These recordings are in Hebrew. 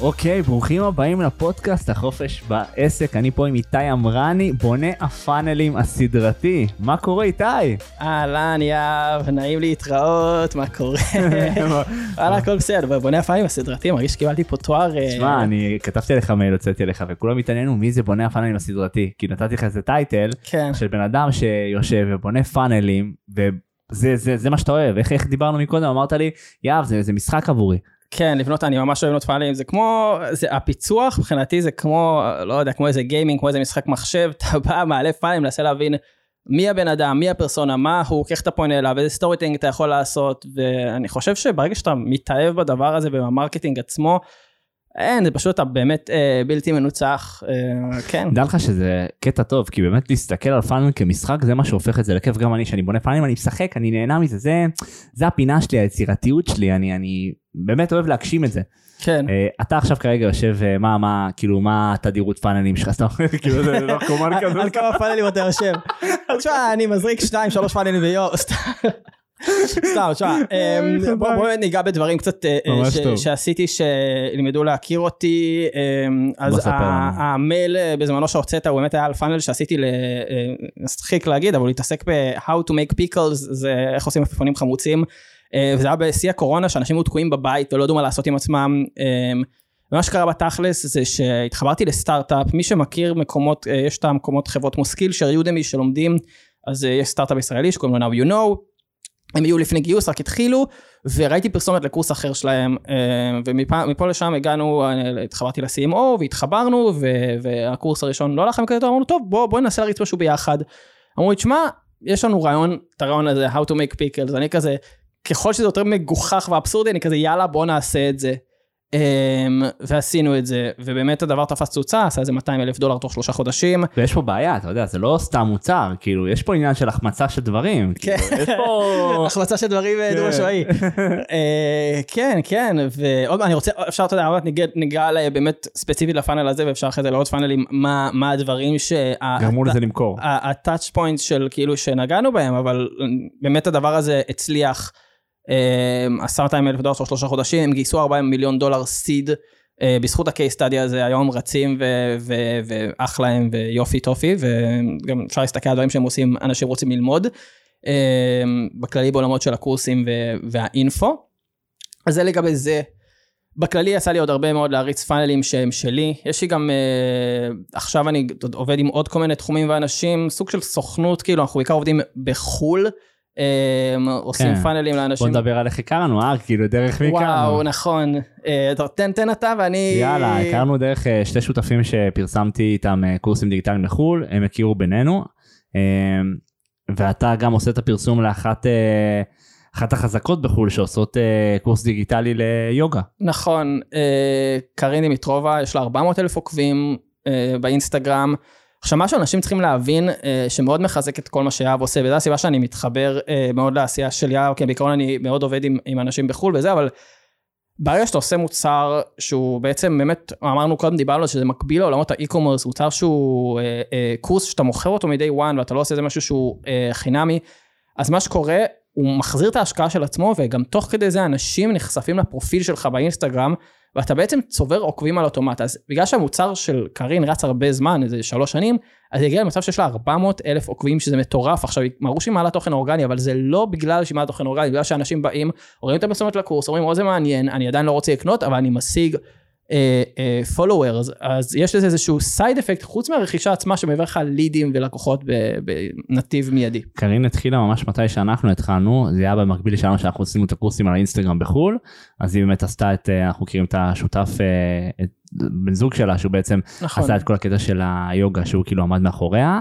אוקיי, ברוכים הבאים לפודקאסט החופש בעסק, אני פה עם איתי אמרני, בונה הפאנלים הסדרתי. מה קורה איתי? אהלן יאב, נעים להתראות, מה קורה? וואלה, הכל בסדר, בונה הפאנלים הסדרתי, מרגיש שקיבלתי פה תואר... אה, שמע, אני כתבתי לך מייל, הוצאתי לך, וכולם התעניינו מי זה בונה הפאנלים הסדרתי, כי נתתי לך איזה טייטל כן, של בן אדם שיושב ובונה פאנלים, וזה זה, זה מה שאתה אוהב, איך, איך דיברנו מקודם, אמרת לי, יאב, זה, זה משחק עבורי. כן, לבנות, אני ממש אוהב לבנות פאנלים, זה כמו, זה, הפיצוח מבחינתי זה כמו, לא יודע, כמו איזה gaming, כמו איזה משחק מחשב, אתה בא, מעלה פאנלים, מנסה להבין מי הבן אדם, מי הפרסונה, מה הוא, איך אתה פונה אליו, איזה storytelling אתה יכול לעשות, ואני חושב שברגע שאתה מתאהב בדבר הזה וב marketing עצמו, אין, זה פשוט אתה באמת אה, בלתי מנוצח, אה, כן. דע לך שזה קטע טוב, כי באמת להסתכל על פאנל כמשחק זה מה שהופך את זה לכיף, גם אני, שאני בונה פאנלים, אני משחק, אני נהנה מזה, זה, זה הפינה שלי, היצירתיות שלי, אני, אני באמת אוהב להגשים את זה. כן. אה, אתה עכשיו כרגע יושב, אה, מה, מה, כאילו, מה התדירות פאנלים שלך, סתם, כאילו זה נרקומן כזה. על כמה פאנלים אתה יושב. תשמע, אני מזריק שתיים, שלוש פאנלים ביום, סתם. סתם, תשמע, אמ, בוא בוא ניגע בדברים קצת אה. שעשיתי שלימדו להכיר אותי, אמ, אז. המייל אה, בזמנו שהוצאת הוא באמת היה על פאנל שעשיתי, אה, מצחיק להגיד, אבל להתעסק ב-how to make pickles, זה איך עושים עפיפונים חמוצים, אה, וזה היה בשיא הקורונה שאנשים היו תקועים בבית ולא ידעו מה לעשות עם עצמם. אמ, ומה שקרה בתכלס זה שהתחברתי לסטארט-אפ, מי שמכיר מקומות, אה, יש את המקומות חברות כמו סקילשר, יודמי שלומדים, אז אה, יש סטארט-אפ ישראלי שקוראים לו Now You Know, הם היו לפני גיוס, רק התחילו, וראיתי פרסומת לקורס אחר שלהם, אה, ומפה לשם הגענו, אה, התחברתי ל-CMO, והתחברנו, והקורס הראשון לא הלך לכם כזה טוב, אמרנו, טוב, בוא, בוא ננסה להריץ משהו ביחד. אמרו לי, תשמע, יש לנו רעיון, את הרעיון הזה, How to make pickles, אני כזה, ככל שזה יותר מגוחך ואבסורדי, אני כזה, יאללה, בוא נעשה את זה. Um, ועשינו את זה, ובאמת הדבר תפס תאוצה, עשה איזה 200 אלף דולר תוך שלושה חודשים. ויש פה בעיה, אתה יודע, זה לא סתם מוצר, כאילו, יש פה עניין של החמצה של דברים. כן. כאילו, יש פה... החמצה של דברים אה, כן. דו-משמעי. אה, כן, כן, ועוד אני רוצה, אפשר, אתה יודע, ניגע- ל- באמת ספציפית לפאנל הזה, ואפשר אחרי זה לעוד פאנלים, מה מה הדברים שה... גרמו לזה למכור. ה touch point של כאילו שנגענו בהם, אבל באמת הדבר הזה הצליח. עשה 200 אלף דולר תוך שלושה חודשים, הם גייסו 40 מיליון דולר seed. אה, בזכות ה case study הזה היום הם רצים ו- ו- ואח להם ויופי טופי וגם אפשר להסתכל על דברים שהם עושים אנשים רוצים ללמוד. אה, בכללי בעולמות של הקורסים והאינפו. אז זה לגבי זה. בכללי יצא לי עוד הרבה מאוד להריץ פאנלים שהם שלי. יש לי גם, אה, עכשיו אני עובד עם עוד כל מיני תחומים ואנשים, סוג של סוכנות, כאילו אנחנו בעיקר עובדים בחו"ל, עושים כן. פאנלים בוא לאנשים. נדבר על איך הכרנו, אה? כאילו, דרך מי הכרנו. וואו, נכון. אה, תן, תן אתה ואני... יאללה, הכרנו דרך אה, שתי שותפים שפרסמתי איתם אה, קורסים דיגיטליים לחו"ל, הם הכירו בינינו, אה, ואתה גם עושה את הפרסום לאחת אחת החזקות בחו"ל שעושות אה, קורס דיגיטלי ליוגה. נכון, אה, קרין דימיטרובה, יש לה 400 אלף עוקבים אה, באינסטגרם. עכשיו, מה שאנשים צריכים להבין, אה, שמאוד מחזק את כל מה שיהב עושה, וזו הסיבה שאני מתחבר אה, מאוד לעשייה של יהב, כי בעיקרון אני מאוד עובד עם, עם אנשים בחו"ל וזה, אבל ברגע שאתה עושה מוצר שהוא בעצם באמת, אמרנו קודם, דיברנו שזה מקביל לעולמות האי-קומרס, מוצר שהוא אה, אה, קורס שאתה מוכר אותו מ-day one, ואתה לא עושה איזה משהו שהוא אה, חינמי, אז מה שקורה, הוא מחזיר את ההשקעה של עצמו, וגם תוך כדי זה אנשים נחשפים לפרופיל שלך באינסטגרם, ואתה בעצם צובר עוקבים על אוטומט. אז בגלל שהמוצר של קארין רץ הרבה זמן, איזה שלוש שנים, אז היא הגיעה למצב שיש לה 400 אלף עוקבים, שזה מטורף. עכשיו, היא מראש שהיא מעלה תוכן אורגני, אבל זה לא בגלל שהיא מעלה תוכן אורגני, בגלל שאנשים באים, רואים את הפרסומת לקורס, אומרים, או זה מעניין, אני עדיין לא רוצה לקנות, אבל אני משיג followers, אז יש לזה איזשהו side effect, חוץ מהרכישה עצמה, שמעבר לך לידים ולקוחות בנתיב מיידי. קרין התחילה ממש מתי שאנחנו התחלנו, זה היה במקביל שלנו שאנחנו עשינו את הקורסים על האינסטגרם בחו"ל, אז היא באמת עשתה את, אה, אנחנו מכירים את השותף, אה, את בן זוג שלה, שהוא בעצם נכון. עשה את כל הקטע של היוגה שהוא כאילו עמד מאחוריה,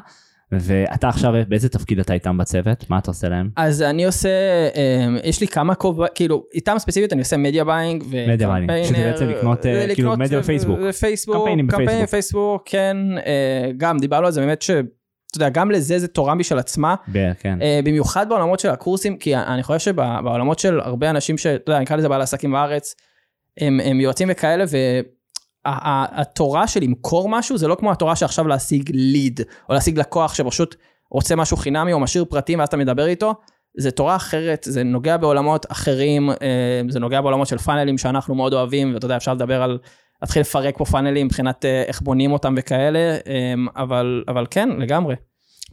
ואתה עכשיו באיזה תפקיד אתה איתם בצוות? מה אתה עושה להם? אז אני עושה, אה, יש לי כמה כובע, כאילו, איתם ספציפית אני עושה media buying media buying, שזה בעצם לקנות, אה, כאילו, מדיה בפייסבוק. בפייסבוק, קמפיינים בפייסבוק. קמפיינים בפייסבוק, כן, אה, גם דיברנו על זה באמת ש... אתה יודע, גם לזה זה תורה משל עצמה, כן. אה, במיוחד בעולמות של הקורסים, כי אני חושב שבעולמות של הרבה אנשים שאתה יודע, נקרא לזה בעל עסקים בארץ, הם, הם יועצים וכאלה, והתורה של למכור משהו זה לא כמו התורה שעכשיו להשיג ליד, או להשיג לקוח שפשוט רוצה משהו חינמי או משאיר פרטים ואז אתה מדבר איתו, זה תורה אחרת, זה נוגע בעולמות אחרים, אה, זה נוגע בעולמות של פאנלים שאנחנו מאוד אוהבים, ואתה יודע, אפשר לדבר על, להתחיל לפרק פה פאנלים מבחינת אה, איך בונים אותם וכאלה, אה, אבל, אבל כן, לגמרי.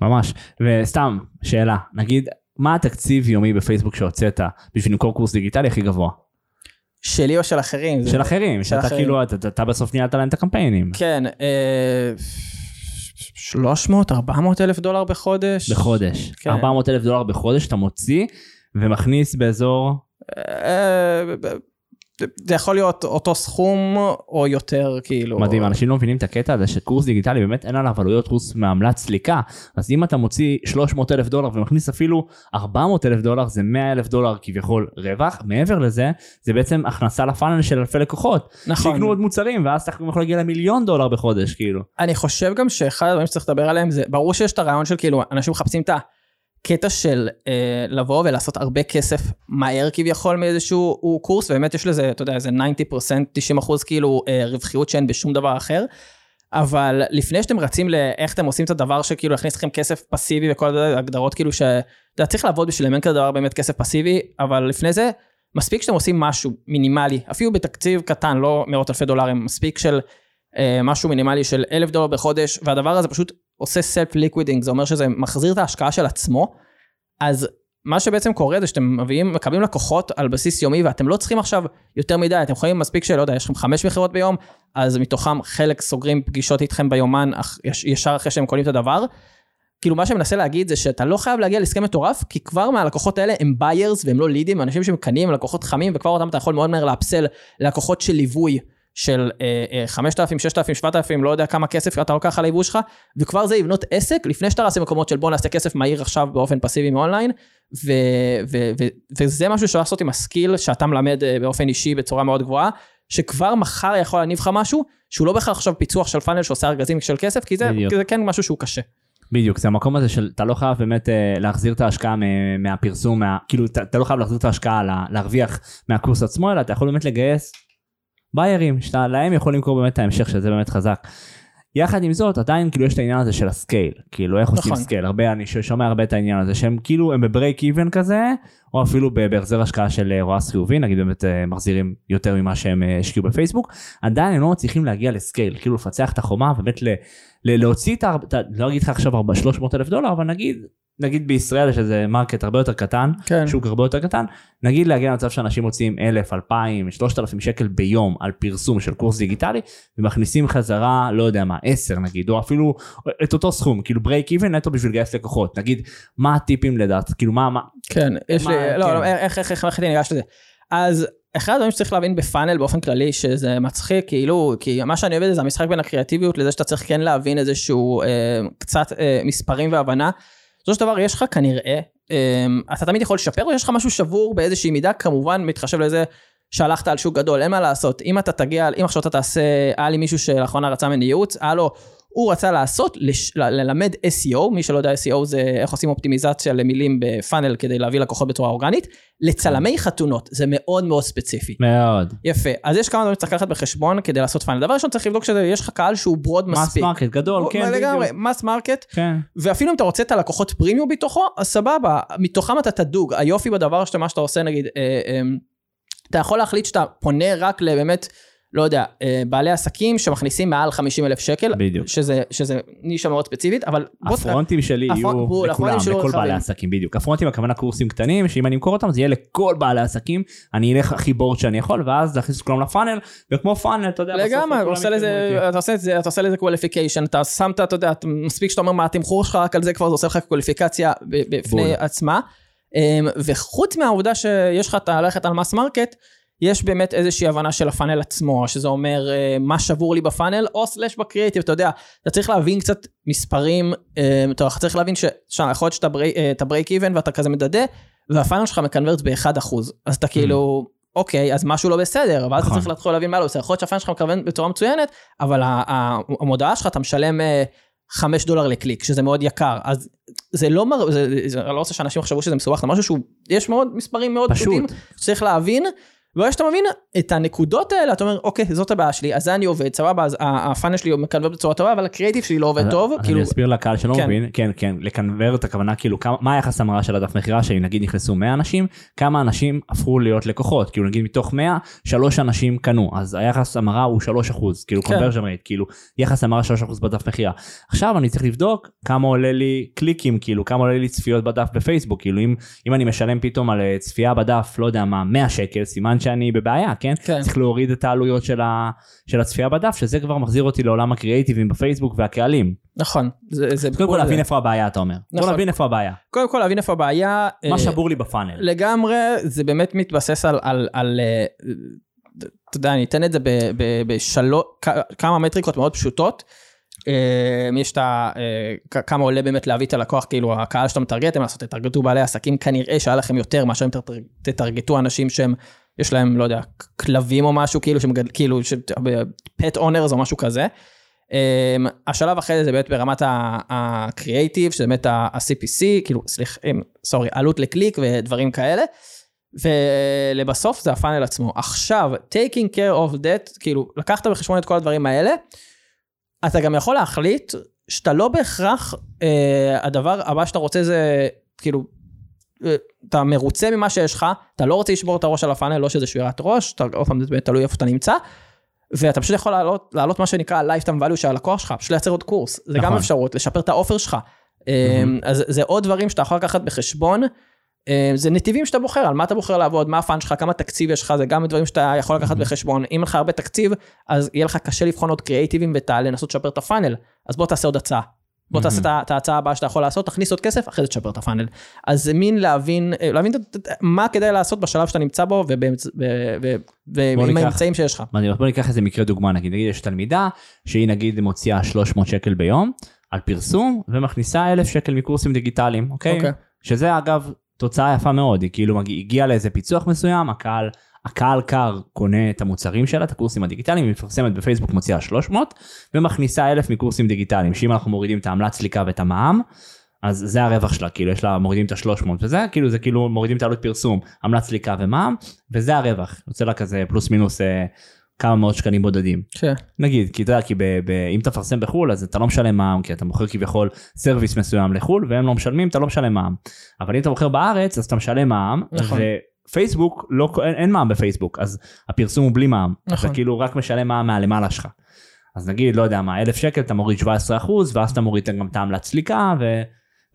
ממש. וסתם, שאלה, נגיד, מה התקציב יומי בפייסבוק שהוצאת בשביל למכור קורס דיגיטלי הכי גבוה? שלי או של אחרים? של אחרים, שאתה אחרים. כאילו, אתה, אתה בסוף ניהלת להם את הקמפיינים. כן, אה, 300, 400 אלף דולר בחודש. בחודש. כן. 400 אלף דולר בחודש אתה מוציא ומכניס באזור, אה, זה יכול להיות אותו סכום או יותר, כאילו. מדהים, אנשים לא מבינים את הקטע הזה שקורס דיגיטלי באמת אין עליו עלויות חוץ מעמלת סליקה. אז אם אתה מוציא 300 אלף דולר ומכניס אפילו 400 אלף דולר זה 100 אלף דולר כביכול רווח. מעבר לזה, זה בעצם הכנסה לפאנל של אלפי לקוחות. נכון. שיקנו עוד מוצרים ואז אתה יכול להגיע למיליון דולר בחודש כאילו. אני חושב גם שאחד הדברים שצריך לדבר עליהם זה, ברור שיש את הרעיון של כאילו, אנשים מחפשים את הקטע של אה, לבוא ולעשות הרבה כסף מהר כביכול מאיזשהו קורס, ובאמת יש לזה, אתה יודע, איזה 90%, 90 אחוז כאילו אה, רווחיות שאין בשום דבר אחר. אבל לפני שאתם רצים לאיך אתם עושים את הדבר שכאילו יכניס לכם כסף פסיבי וכל ההגדרות כאילו שאתה צריך לעבוד בשבילם, אין כזה דבר באמת כסף פסיבי, אבל לפני זה, מספיק שאתם עושים משהו מינימלי, אפילו בתקציב קטן, לא מאות אלפי דולרים, מספיק של אה, משהו מינימלי של אלף דולר בחודש, והדבר הזה פשוט עושה self liquidating, זה אומר שזה מחזיר את ההשקעה של עצמו, אז מה שבעצם קורה זה שאתם מביאים, מקבלים לקוחות על בסיס יומי, ואתם לא צריכים עכשיו יותר מדי, אתם יכולים מספיק שלא יודע, יש לכם חמש מכירות ביום, אז מתוכם חלק סוגרים פגישות איתכם ביומן, ישר אחרי שהם קונים את הדבר. כאילו מה שמנסה להגיד זה שאתה לא חייב להגיע להסכם מטורף, כי כבר מהלקוחות האלה הם ביירס והם לא לידים, אנשים שמקנים לקוחות חמים, וכבר אותם אתה יכול מאוד מהר לאפסל לקוחות של ליווי של אה, אה, 5,000, 6,000, 7,000, לא יודע כמה כסף אתה לוקח על היבוא שלך, וכבר זה לבנות עסק לפני שאתה רץ למקומות של בוא נעשה כסף מהיר עכשיו באופן פסיבי מאונליין, ו, ו, ו, וזה משהו שאפשר לעשות עם ה skill שאתה מלמד אה, באופן אישי בצורה מאוד גבוהה, שכבר מחר יכול להניב לך משהו, שהוא לא בהכרח עכשיו פיצוח של funnel שעושה ארגזים של כסף, כי זה. כי זה כן משהו שהוא קשה. בדיוק, זה המקום הזה של אתה לא חייב באמת אה, להחזיר את ההשקעה מהפרסום, מה, כאילו אתה, אתה לא חייב להחזיר את ההשקעה לה, להרוויח מהקורס עצמו, אלא אתה יכול באמת לגייס ביירים, שאתה להם יכול למכור באמת את ההמשך, שזה באמת חזק. יחד עם זאת, עדיין כאילו יש את העניין הזה של ה scale, כאילו איך עושים נכון. scale, הרבה, אני שומע הרבה את העניין הזה, שהם כאילו, הם ב break even כזה, או אפילו בהחזר השקעה של אה, ROAS חיובי, נגיד באמת אה, מחזירים יותר ממה שהם אה, השקיעו בפייסבוק, עדיין הם לא מצליחים להגיע ל scale, כאילו לפצח את החומה, באמת ל- ל- להוציא את ה... לא אגיד לך עכשיו 400 300 אלף דולר, אבל נגיד, נגיד בישראל יש איזה market הרבה יותר קטן, כן. שוק הרבה יותר קטן, נגיד להגיע למצב שאנשים מוציאים 1,000, 2,000, 3,000 שקל ביום על פרסום של קורס דיגיטלי, ומכניסים חזרה, לא יודע מה, 10 נגיד, או אפילו את אותו סכום, כאילו break even נטו בשביל לגייס לקוחות, נגיד, מה הטיפים לדעת, כאילו מה, מה, כן, יש מה- לי, לא, כן. לא, איך, איך, איך, איך אני ניגש לזה? אז אחד הדברים שצריך להבין ב funnel באופן כללי, שזה מצחיק, כאילו, כי מה שאני אוהב את זה, זה המשחק בין הקריאטיביות לזה שאתה צריך כן להבין איזשהו אה, קצת אה, מספרים והבנה. בסופו של דבר יש לך כנראה, אה, אתה תמיד יכול לשפר, ויש לך משהו שבור באיזושהי מידה, כמובן מתחשב לזה שהלכת על שוק גדול, אין מה לעשות. אם אתה תגיע, אם עכשיו אתה תעשה, היה לי מישהו שלאחרונה רצה ממני ייעוץ, היה לו, הוא רצה לעשות, לש, ל- ללמד SEO, מי שלא יודע SEO זה איך עושים אופטימיזציה למילים ב funnel כדי להביא לקוחות בצורה אורגנית, לצלמי חתונות, זה מאוד מאוד ספציפי. מאוד, יפה, אז יש כמה דברים שצריך לקחת בחשבון כדי לעשות funnel. דבר ראשון צריך לבדוק שיש לך קהל שהוא broad mass מספיק. market גדול, כן, לגמרי, mass market, כן, ואפילו אם אתה רוצה את הלקוחות פרימיום בתוכו, אז סבבה, מתוכם אתה תדוג. היופי בדבר שאתה, מה שאתה עושה, נגיד, אה, אה, אתה יכול להחליט שאתה פונה רק לבאמת, לא יודע, אה, בעלי עסקים שמכניסים מעל 50 אלף שקל, בדיוק. שזה, שזה נישה מאוד ספציפית, אבל בוא... הפרונטים שלי ה front- יהיו בול, לכולם, לכל רחבים. בעלי העסקים, בדיוק. הפרונטים הכוונה קורסים קטנים, שאם אני אמכור אותם זה יהיה לכל בעלי העסקים, אני אלך הכי broad שאני יכול, ואז להכניס את כולם ל funnel, וכמו funnel, אתה יודע, בסוף לגמרי, כולם עושה לזה. אתה עושה זה, אתה עושה לזה qualification, אתה שמת, אתה יודע, מספיק שאתה אומר מה התמחור שלך, רק על זה כבר זה עושה לך קואליפיקציה ב- בפני בול. עצמה. אמ, וחוץ מהעובדה שיש לך את הלכת על mass market, יש באמת איזושהי הבנה של ה funnel עצמו, שזה אומר אה, מה שבור לי ב funnel, או slash ב creative, אתה יודע, אתה צריך להבין קצת מספרים, אה, אתה צריך להבין שיכול להיות שאתה brea- אה, אתה break even ואתה כזה מדדה, וה funnel שלך מקנברט ב-1%, אז אתה כאילו, אוקיי, אז משהו לא בסדר, ואז אתה נכון. צריך להתחיל להבין מה לא בסדר, יכול להיות שה funnel שלך מקנברט בצורה מצוינת, אבל המודעה שלך אתה משלם אה, 5 דולר לקליק, שזה מאוד יקר, אז זה לא, מר... זה, זה, אני לא רוצה שאנשים יחשבו שזה מסובך, זה משהו שהוא, יש מאוד מספרים מאוד פשוט. פשוטים, שצריך להבין, וברגע שאתה מבין את הנקודות האלה, אתה אומר, אוקיי, זאת הבעיה שלי, אז זה אני עובד, סבבה, אז הפאנל שלי מקנבר בצורה טובה, אבל הקריאיטיב שלי לא עובד אז- טוב, אז כאילו, אני אסביר לקהל שלא כן. מבין, כן, כן, לקנברט הכוונה כאילו כמה- מה היחס המרה של הדף מכירה שלי, נגיד נכנסו 100 אנשים, כמה אנשים הפכו להיות לקוחות, כאילו נגיד מתוך 100, שלוש אנשים קנו, אז היחס המרה הוא 3 אחוז, כאילו כן. conversion rate, כאילו יחס המרה 3 אחוז בדף מכירה. עכשיו אני צריך לבדוק כמה עולה לי קליקים, כאילו כמה עולה לי צפיות בדף בפייסבוק, כאילו אם, אם אני משלם פתאום על אה, צפייה בדף, לא יודע מה, 100 שקל, סימן שאני בבעיה, כן? כן. צריך להוריד את העלויות של, ה, של הצפייה בדף, שזה כבר מחזיר אותי לעולם הקריאייטיבים בפייסבוק והקהלים. נכון, זה, זה, קודם כל להבין איפה הבעיה אתה אומר. בוא נכון. נבין איפה הבעיה. קודם כל להבין איפה הבעיה, מה אה, שבור לי בפאנל. לגמרי, זה באמת מתבסס על, על, על אה, אתה יודע, אני אתן את זה בשלוש, כמה מטריקות מאוד פשוטות. אה, יש את ה... כמה עולה באמת להביא את הלקוח, כאילו הקהל שאתה מטרגט, הם לעשות, תטרגטו בעלי עסקים, כנראה שהיה לכם יותר מאשר אם תטר- תטרגטו אנשים שהם, יש להם, לא יודע, כלבים או משהו, כאילו, שמגד... כאילו, פט אונרס או משהו כזה. אה, השלב אחרי זה זה באמת ברמת הקריאייטיב, שזה באמת ה-CPC, כאילו, סליחה, סורי, עלות לקליק ודברים כאלה. ולבסוף זה הפאנל עצמו. עכשיו, taking care of that, כאילו, לקחת בחשבון את כל הדברים האלה, אתה גם יכול להחליט שאתה לא בהכרח, אה, הדבר הבא שאתה רוצה זה, כאילו, אתה מרוצה ממה שיש לך, אתה לא רוצה לשבור את הראש על הפאנל, לא שזה שבירת ראש, אתה, עוד פעם, זה תלוי איפה אתה נמצא, ואתה פשוט יכול לעלות, לעלות מה שנקרא lifetime value של הלקוח שלך, פשוט לייצר עוד קורס, זה גם נכון. אפשרות, לשפר את האופר שלך. אה, אז זה עוד דברים שאתה יכול לקחת בחשבון. אה, זה נתיבים שאתה בוחר, על מה אתה בוחר לעבוד, מה הפאנד שלך, כמה תקציב יש לך, זה גם דברים שאתה יכול לקחת בחשבון. אם אין לך הרבה תקציב, אז יהיה לך קשה לבחון עוד קריאייטיבים ולנסות לשפר את הפאנל. אז בוא תעשה עוד הצעה. בוא תעשה את את ההצעה הבאה שאתה יכול לעשות, תכניס עוד כסף, אחרי זה תשפר את הפאנל. אז זה מין להבין, אה, להבין מה כדאי לעשות בשלב שאתה נמצא בו ועם האמצעים שיש לך. בוא ניקח איזה מקרה דוגמה, נגיד, נגיד יש תלמידה שהיא נגיד מוציאה 300 שקל ביום על פרסום ומכניסה 1,000 שקל מקורסים דיגיטליים, אוקיי? אוקיי. שזה אגב תוצאה יפה מאוד, היא כאילו הגיעה לאיזה פיצוח מסוים, הקהל, הקהל קר קונה את המוצרים שלה, את הקורסים הדיגיטליים, היא מפרסמת בפייסבוק מוציאה 300 ומכניסה 1,000 מקורסים דיגיטליים, שאם אנחנו מורידים את העמלת סליקה ואת המע"מ, אז זה הרווח שלה, כאילו יש לה, מורידים את ה-300 וזה, כאילו זה כאילו מורידים את העלות פרסום, עמלת סליקה ומע"מ, וזה הרווח, יוצא לה כזה פלוס מינוס אה, כמה מאות שקלים בודדים. כן. נגיד, כי אתה יודע, כי ב, ב, אם אתה מפרסם בחו"ל אז אתה לא משלם מע"מ, כי אתה מוכר כביכול service מסוים לחו"ל והם לא משלמים, אתה לא משלם מע"מ. אבל אם אתה מוכר בארץ אז אתה משלם מע"מ, נכון. ופייסבוק, לא, אין, אין מע"מ בפייסבוק, אז הפרסום הוא בלי מע"מ. נכון. אתה כאילו רק משלם מע"מ מהלמעלה שלך. אז נגיד, לא יודע מה, אלף שקל אתה מוריד 17 אחוז, ואז אתה מוריד גם את העמלת סליקה,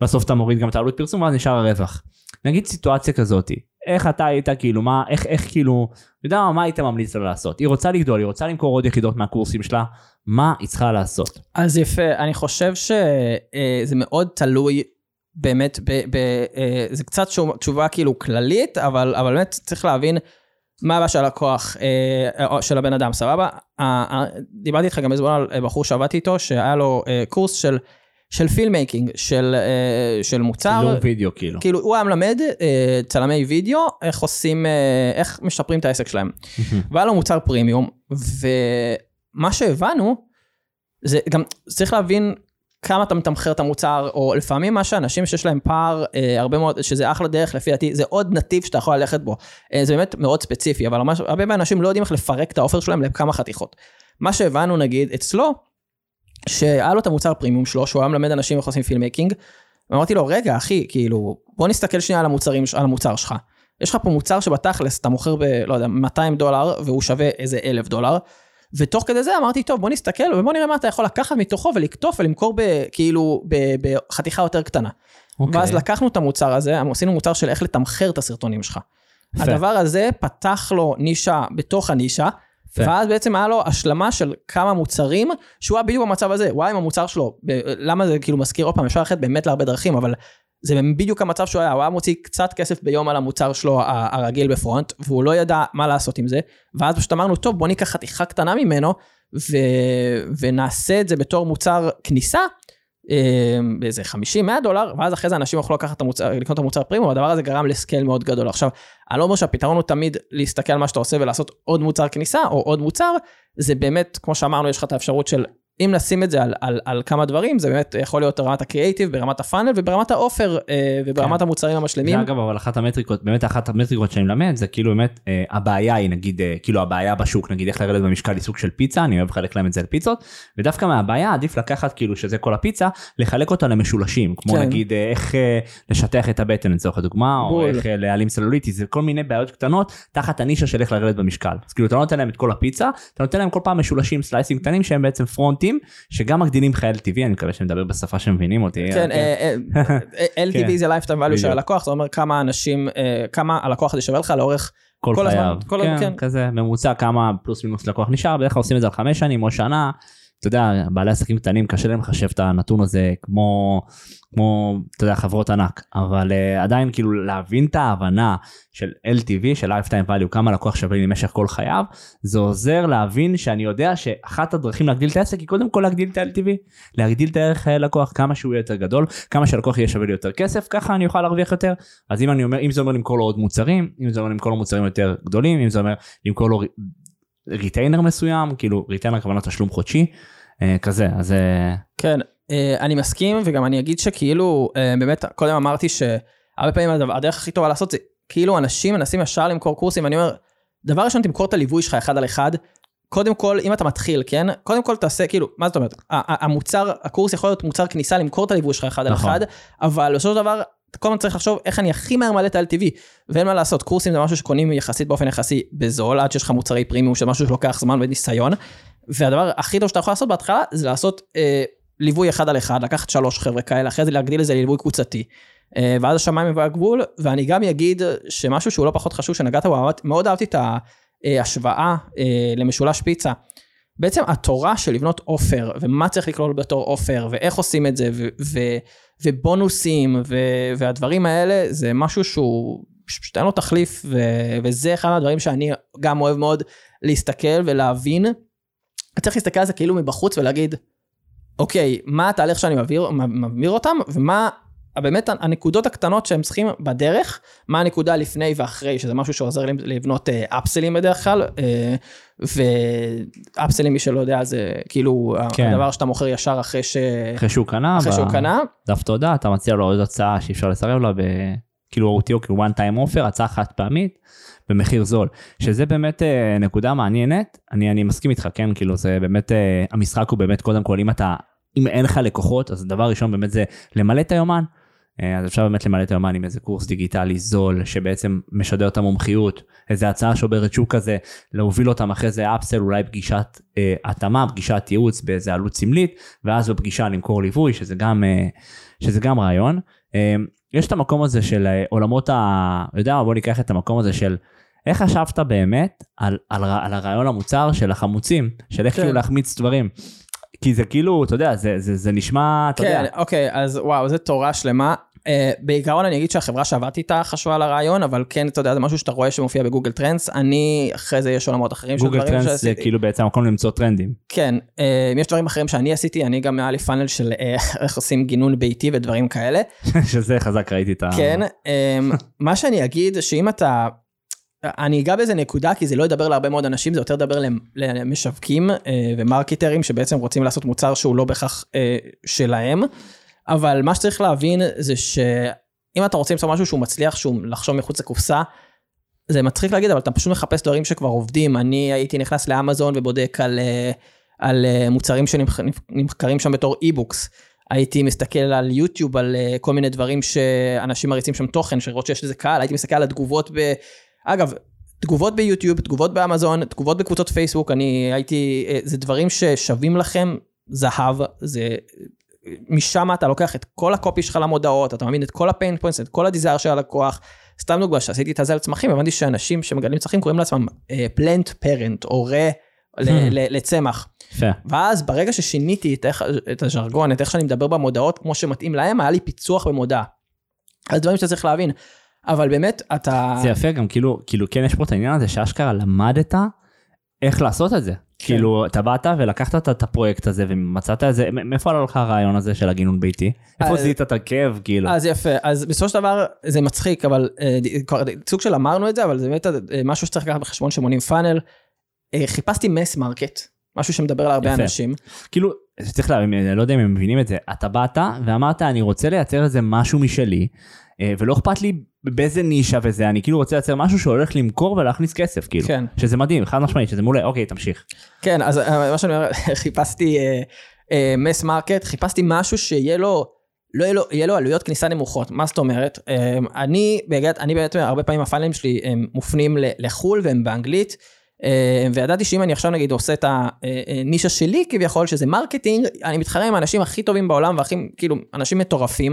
ובסוף אתה מוריד גם את העלות פרסום, ואז נשאר הרווח. נגיד סיטואציה כזאתי, איך אתה היית כאילו, מה, איך, איך כאילו, אתה יודע מה, מה היית ממליץ לה לעשות? היא רוצה לגדול, היא רוצה למכור עוד יחידות מהקורסים שלה, מה היא צריכה לעשות? אז יפה, אני חושב שזה מאוד תלוי באמת, ב, ב, אה, זה קצת תשוב- תשובה כאילו כללית, אבל, אבל באמת צריך להבין מה הבעיה של הלקוח, אה, של הבן אדם, סבבה? אה, אה, דיברתי איתך גם בזמן על בחור שעבדתי איתו, שהיה לו אה, קורס של, של filmmaking, של, אה, של מוצר. צילום וידאו כאילו. כאילו הוא היה מלמד אה, צלמי וידאו איך עושים אה, איך משפרים את העסק שלהם. והיה לו מוצר פרימיום ומה שהבנו זה גם צריך להבין כמה אתה מתמחר את המוצר או לפעמים מה שאנשים שיש להם פער אה, הרבה מאוד שזה אחלה דרך לפי דעתי זה עוד נתיב שאתה יכול ללכת בו אה, זה באמת מאוד ספציפי אבל ממש, הרבה מהאנשים לא יודעים איך לפרק את ה offer שלהם לכמה חתיכות. מה שהבנו נגיד אצלו שהיה לו את המוצר פרימיום שלו שהוא היה מלמד אנשים איך עושים filmmaking. אמרתי לו רגע אחי כאילו בוא נסתכל שנייה על המוצרים על המוצר שלך. יש לך פה מוצר שבתכלס אתה מוכר ב... לא יודע 200 דולר והוא שווה איזה אלף דולר. ותוך כדי זה אמרתי טוב בוא נסתכל ובוא נראה מה אתה יכול לקחת מתוכו ולקטוף ולמכור ב, כאילו ב, בחתיכה יותר קטנה. אוקיי. ואז לקחנו את המוצר הזה עשינו מוצר של איך לתמחר את הסרטונים שלך. יפה. הדבר הזה פתח לו נישה בתוך הנישה. יפה. ואז בעצם היה לו השלמה של כמה מוצרים שהוא היה בדיוק במצב הזה וואי עם המוצר שלו ב- למה זה כאילו מזכיר עוד פעם אפשר ללכת באמת להרבה דרכים אבל זה בדיוק המצב שהוא היה הוא היה מוציא קצת כסף ביום על המוצר שלו הרגיל בפרונט והוא לא ידע מה לעשות עם זה ואז פשוט אמרנו טוב בוא ניקח חתיכה קטנה ממנו ו... ונעשה את זה בתור מוצר כניסה אה, באיזה 50-100 דולר ואז אחרי זה אנשים יוכלו לקחת את המוצר, לקנות את המוצר פרימיום הדבר הזה גרם לסקייל מאוד גדול. עכשיו אני לא אומר שהפתרון הוא תמיד להסתכל על מה שאתה עושה ולעשות עוד מוצר כניסה או עוד מוצר זה באמת כמו שאמרנו יש לך את האפשרות של אם נשים את זה על, על, על כמה דברים, זה באמת יכול להיות ברמת הקריאייטיב, ברמת הפאנל וברמת האופר אה, וברמת כן. המוצרים המשלימים. זה אגב, אבל אחת המטריקות, באמת אחת המטריקות שאני מלמד, זה כאילו באמת, אה, הבעיה היא נגיד, אה, כאילו הבעיה בשוק, נגיד איך לרדת במשקל היא סוג של פיצה, אני אוהב לחלק להם את זה לפיצות, ודווקא מהבעיה עדיף לקחת כאילו שזה כל הפיצה, לחלק אותה למשולשים, כמו כן. נגיד אה, איך אה, לשטח את הבטן לצורך הדוגמה, או בול. איך אה, להעלים סלוליטיס, זה כל מיני בעיות קטנות תחת הנישה של איך לרדת במשקל. אז כאילו אתה לא נותן להם את כל הפיצה, אתה נותן להם כל פעם משולשים, סלייסים קטנים שהם בעצם פרונטים, שגם מגדילים חייל טבעי, אני מקווה שאני מדבר בשפה שמבינים אותי. כן, אה, אה, אה, LTV כן. זה lifetime value של. הלקוח, זה אומר כמה אנשים, כמה הלקוח הזה שווה לך לאורך, כל, כל הזמן, חייו, כל- כן, כן. כזה ממוצע כמה פלוס מינוס לקוח נשאר, בדרך כלל עושים את זה על חמש שנים או שנה, אתה יודע, בעלי עסקים קטנים קשה להם לחשב את הנתון הזה כמו, כמו, אתה יודע, חברות ענק, אבל uh, עדיין כאילו להבין את ההבנה של LTV, של lifetime value, כמה לקוח שווה לי למשך כל חייו, זה עוזר להבין שאני יודע שאחת הדרכים להגדיל את העסק היא קודם כל להגדיל את ה-LTV, להגדיל את הערך אה, לקוח, כמה שהוא יהיה יותר גדול, כמה שהלקוח יהיה שווה לי יותר כסף, ככה אני אוכל להרוויח יותר. אז אם אני אומר, אם זה אומר למכור לו עוד מוצרים, אם זה אומר למכור לו מוצרים יותר גדולים, אם זה אומר למכור לו retainer מסוים, כאילו retainer הכוונה תשלום חודשי, אה, כזה, אז אה, כן, אה, אני מסכים, וגם אני אגיד שכאילו, באמת, קודם אמרתי שהרבה פעמים הדרך הכי טובה לעשות זה, כאילו אנשים מנסים ישר למכור קורסים, ואני אומר, דבר ראשון, תמכור את הליווי שלך אחד על אחד. קודם כל, אם אתה מתחיל, כן? קודם כל תעשה, כאילו, מה זאת אומרת? המוצר, הקורס יכול להיות מוצר כניסה למכור את הליווי שלך אחד על נכון. אחד, אבל בסופו של דבר, כל הזמן צריך לחשוב איך אני הכי מהר מעלה את ה-LTV, ואין מה לעשות, קורסים זה משהו שקונים יחסית באופן יחסי בזול, עד שיש לך מוצרי פרימיום, שזה משהו שלוקח זמן וניסיון, והדבר הכי טוב שאתה יכול לעשות בהתחלה, זה לעשות אה, ליווי אחד על אחד, לקחת שלוש חבר'ה כאלה, אחרי זה להגדיל את זה לליווי קבוצתי. אה, ואז השמיים והגבול, ואני גם אגיד שמשהו שהוא לא פחות חשוב שנגעת בו, מאוד- אהבתי את ההשוואה אה, למשולש פיצה. בעצם התורה של לבנות אופר, ומה צריך לכלול בתור אופר, ואיך עושים את זה, ו- ובונוסים, ו- והדברים האלה, זה משהו שהוא פשוט אין לו תחליף, ו- וזה אחד הדברים שאני גם אוהב מאוד להסתכל ולהבין. צריך להסתכל על זה כאילו מבחוץ ולהגיד, אוקיי, מה התהליך שאני מעביר, מעביר אותם, ומה באמת הנקודות הקטנות שהם צריכים בדרך, מה הנקודה לפני ואחרי, שזה משהו שעוזר לי לבנות אפסלים בדרך כלל, אה, ואפסלים, מי שלא יודע, זה כאילו כן. הדבר שאתה מוכר ישר אחרי ש... אחרי שהוא קנה, אחרי שהוא ב- קנה, דף תודה, אתה מציע לו עוד הצעה שאי אפשר לסרב לה, ב- כאילו OTO, כאילו one time offer, הצעה חד פעמית, במחיר זול, שזה באמת אה, נקודה מעניינת, אני, אני מסכים איתך, כן, כאילו זה באמת, אה, המשחק הוא באמת קודם כל, אם אתה, אם אין לך לקוחות, אז הדבר הראשון באמת זה למלא את היומן. אה, אז אפשר באמת למלא את היומן עם איזה קורס דיגיטלי זול שבעצם משדר את המומחיות, איזה הצעה שוברת שוק כזה, להוביל אותם אחרי זה אפסל, אולי פגישת אה, התאמה, פגישת ייעוץ באיזה עלות סמלית, ואז בפגישה למכור ליווי, שזה גם, אה, שזה גם רעיון. אה, יש את המקום הזה של אה, עולמות ה... יודע, בוא ניקח את המקום הזה של איך חשבת באמת על, על, ר- על הרעיון המוצר של החמוצים, של איך כן. כאילו להחמיץ דברים. כי זה כאילו, אתה יודע, זה, זה, זה נשמע, אתה כן, יודע, אוקיי, אז וואו, זו תורה שלמה. אה, בעיקרון אני אגיד שהחברה שעבדתי איתה חשבה על הרעיון, אבל כן, אתה יודע, זה משהו שאתה רואה שמופיע ב-Google Trends. אני, אחרי זה יש עולמות אחרים של גוגל דברים trends זה שעשיתי. כאילו בעצם המקום למצוא טרנדים. כן, uh, יש דברים אחרים שאני עשיתי, אני גם היה לי פאנל של אה, איך עושים גינון ביתי ודברים כאלה. שזה חזק ראיתי את ה... כן, מה שאני אגיד, שאם אתה... אני אגע באיזה נקודה, כי זה לא ידבר להרבה מאוד אנשים, זה יותר ידבר למ- למשווקים ומרקטרים שבעצם רוצים לעשות מוצר שהוא לא בהכרח שלהם. אבל מה שצריך להבין זה שאם אתה רוצה למצוא משהו שהוא מצליח, שהוא לחשוב מחוץ לקופסה, זה מצחיק להגיד, אבל אתה פשוט מחפש דברים שכבר עובדים. אני הייתי נכנס לאמזון ובודק על, אה, על אה, מוצרים שנמכרים שם בתור אי-בוקס. הייתי מסתכל על יוטיוב, על אה, כל מיני דברים שאנשים מריצים שם תוכן, שרואות שיש לזה קהל, הייתי מסתכל על התגובות ב... אגב, תגובות ביוטיוב, תגובות באמזון, תגובות בקבוצות פייסבוק, אני הייתי, זה דברים ששווים לכם זהב, זה... משם אתה לוקח את כל הקופי שלך למודעות, אתה מבין את כל ה-pain points, את כל ה-desire של הלקוח. סתם דוגמה, שעשיתי את הזה על צמחים, הבנתי שאנשים שמגדלים צמחים קוראים לעצמם plant parent, הורה ל- לצמח. ואז ברגע ששיניתי את, איך, את הז'רגון, את איך שאני מדבר במודעות, כמו שמתאים להם, היה לי פיצוח במודעה. אז דברים שאתה צריך להבין. אבל באמת, אתה... זה יפה גם כאילו, כאילו כן יש פה את העניין הזה שאשכרה למדת איך לעשות את זה. כן. כאילו אתה באת ולקחת את- הפרויקט הזה ומצאת את זה, מאיפה עלה לך הרעיון הזה של הגינון ביתי? איפה אז- זיהית את הכאב כאילו? אז יפה, אז בסופו של דבר זה מצחיק, אבל אה, סוג של אמרנו את זה, אבל זה באמת אה, משהו שצריך לקחת בחשבון שבונים פאנל. אה, חיפשתי mass market, משהו שמדבר להרבה יפה. אנשים. כאילו צריך להבין, אני לא יודע אם הם מבינים את זה, אתה באת ואמרת אני רוצה לייצר איזה משהו משלי, אה, ולא אכפת לי באיזה נישה וזה, אני כאילו רוצה לייצר משהו שהולך למכור ולהכניס כסף, כאילו. כן. שזה מדהים, חד משמעית, שזה מעולה, אוקיי, תמשיך. כן, אז אה, מה שאני אומר, חיפשתי mass market, חיפשתי משהו שיהיה לו, לא יהיה לו, יהיה לו עלויות כניסה נמוכות. מה זאת אומרת? אה, אני, באמת, אני באמת, הרבה פעמים הפאנלים שלי הם מופנים לחו"ל והם באנגלית. אה, וידעתי שאם אני עכשיו נגיד עושה את הנישה שלי כביכול, שזה marketing, אני מתחרה עם האנשים הכי טובים בעולם והכי, כאילו, אנשים מטורפים.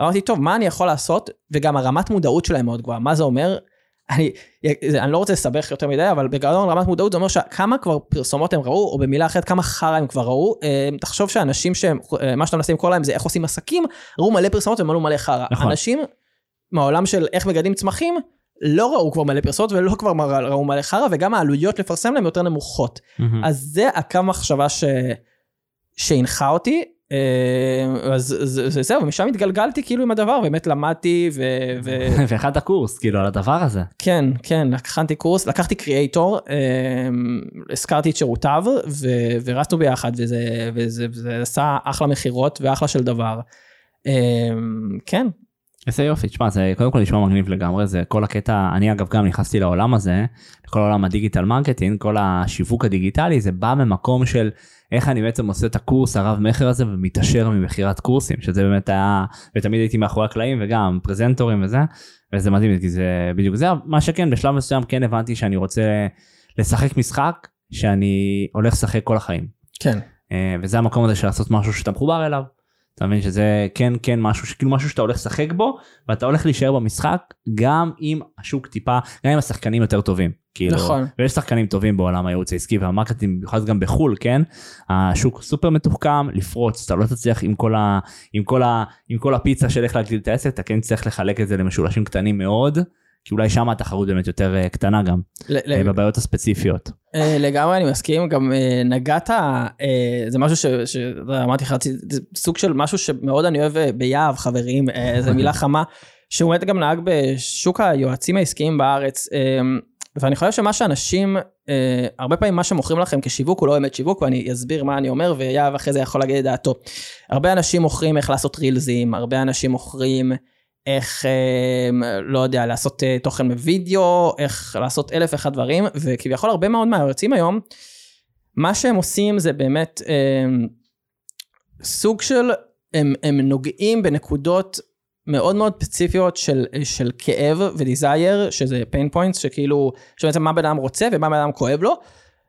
אמרתי, טוב, מה אני יכול לעשות? וגם הרמת מודעות שלהם מאוד גבוהה. מה זה אומר? אני, אני לא רוצה לסבך יותר מדי, אבל בגדול רמת מודעות זה אומר שכמה כבר פרסומות הם ראו, או במילה אחרת כמה חרא הם כבר ראו. אה, תחשוב שאנשים שהם, אה, מה שאתה מנסה למכור להם זה איך עושים עסקים, ראו מלא פרסומות וראו מלא חרא. נכון. אנשים מהעולם של איך מגדלים צמחים, לא ראו כבר מלא פרסומות ולא כבר ראו מלא חרא, וגם העלויות לפרסם להם יותר נמוכות. אז זה הקו מחשבה ש... שהנחה אותי, אה, אז זה- זה- זהו, משם התגלגלתי כאילו עם הדבר, באמת למדתי ו... ו... והכנת קורס, כאילו, על הדבר הזה. כן, כן, הכנתי קורס, לקחתי קריאייטור, הזכרתי את שירותיו, ו- ורצנו ביחד, וזה, וזה, וזה עשה אחלה מכירות ואחלה של דבר. אה, כן, איזה יופי, תשמע, זה קודם כל נשמע מגניב לגמרי, זה כל הקטע, אני אגב גם נכנסתי לעולם הזה, לכל עולם ה-digital marketing, כל השיווק הדיגיטלי, זה בא ממקום של איך אני בעצם עושה את הקורס הרב מכר הזה ומתעשר ממכירת קורסים, שזה באמת היה, ותמיד הייתי מאחורי הקלעים וגם פרזנטורים וזה, וזה מדהים, כי זה בדיוק זה, מה שכן, בשלב מסוים כן הבנתי שאני רוצה לשחק משחק שאני הולך לשחק כל החיים. כן, אה, וזה המקום הזה של לעשות משהו שאתה מחובר אליו. אתה מבין שזה כן כן משהו שכאילו משהו שאתה הולך לשחק בו ואתה הולך להישאר במשחק גם אם השוק טיפה גם אם השחקנים יותר טובים. כאילו, נכון. ויש שחקנים טובים בעולם הייעוץ העסקי והמרקטינג במיוחד גם בחול כן השוק סופר מתוחכם לפרוץ אתה לא תצליח עם כל, ה, עם כל, ה, עם כל הפיצה של איך להגדיל את העסק אתה כן צריך לחלק את זה למשולשים קטנים מאוד כי אולי שם התחרות באמת יותר אה, קטנה גם אה, בבעיות הספציפיות. אה, לגמרי אני מסכים, גם נגעת, זה משהו ש- ש... לא יודע, אמרתי לך, זה סוג של משהו שמאוד אני אוהב ביהב, חברים, זו מילה חמה, שהוא באמת גם נהג בשוק היועצים העסקיים בארץ, ואני חושב שמה שאנשים, הרבה פעמים מה שמוכרים לכם כשיווק הוא לא באמת שיווק, ואני אסביר מה אני אומר, ויהב אחרי זה יכול להגיד את דעתו. הרבה אנשים מוכרים איך לעשות רילזים, הרבה אנשים מוכרים איך, אה, לא יודע, לעשות אה, תוכן בווידאו, איך לעשות אלף ואחד דברים, וכביכול הרבה מאוד מהיועצים היום, מה שהם עושים זה באמת אה, סוג של, הם, הם נוגעים בנקודות מאוד מאוד ספציפיות של, של כאב ודיזייר, שזה pain points, שכאילו, שבעצם מה בן אדם רוצה ומה בן אדם כואב לו,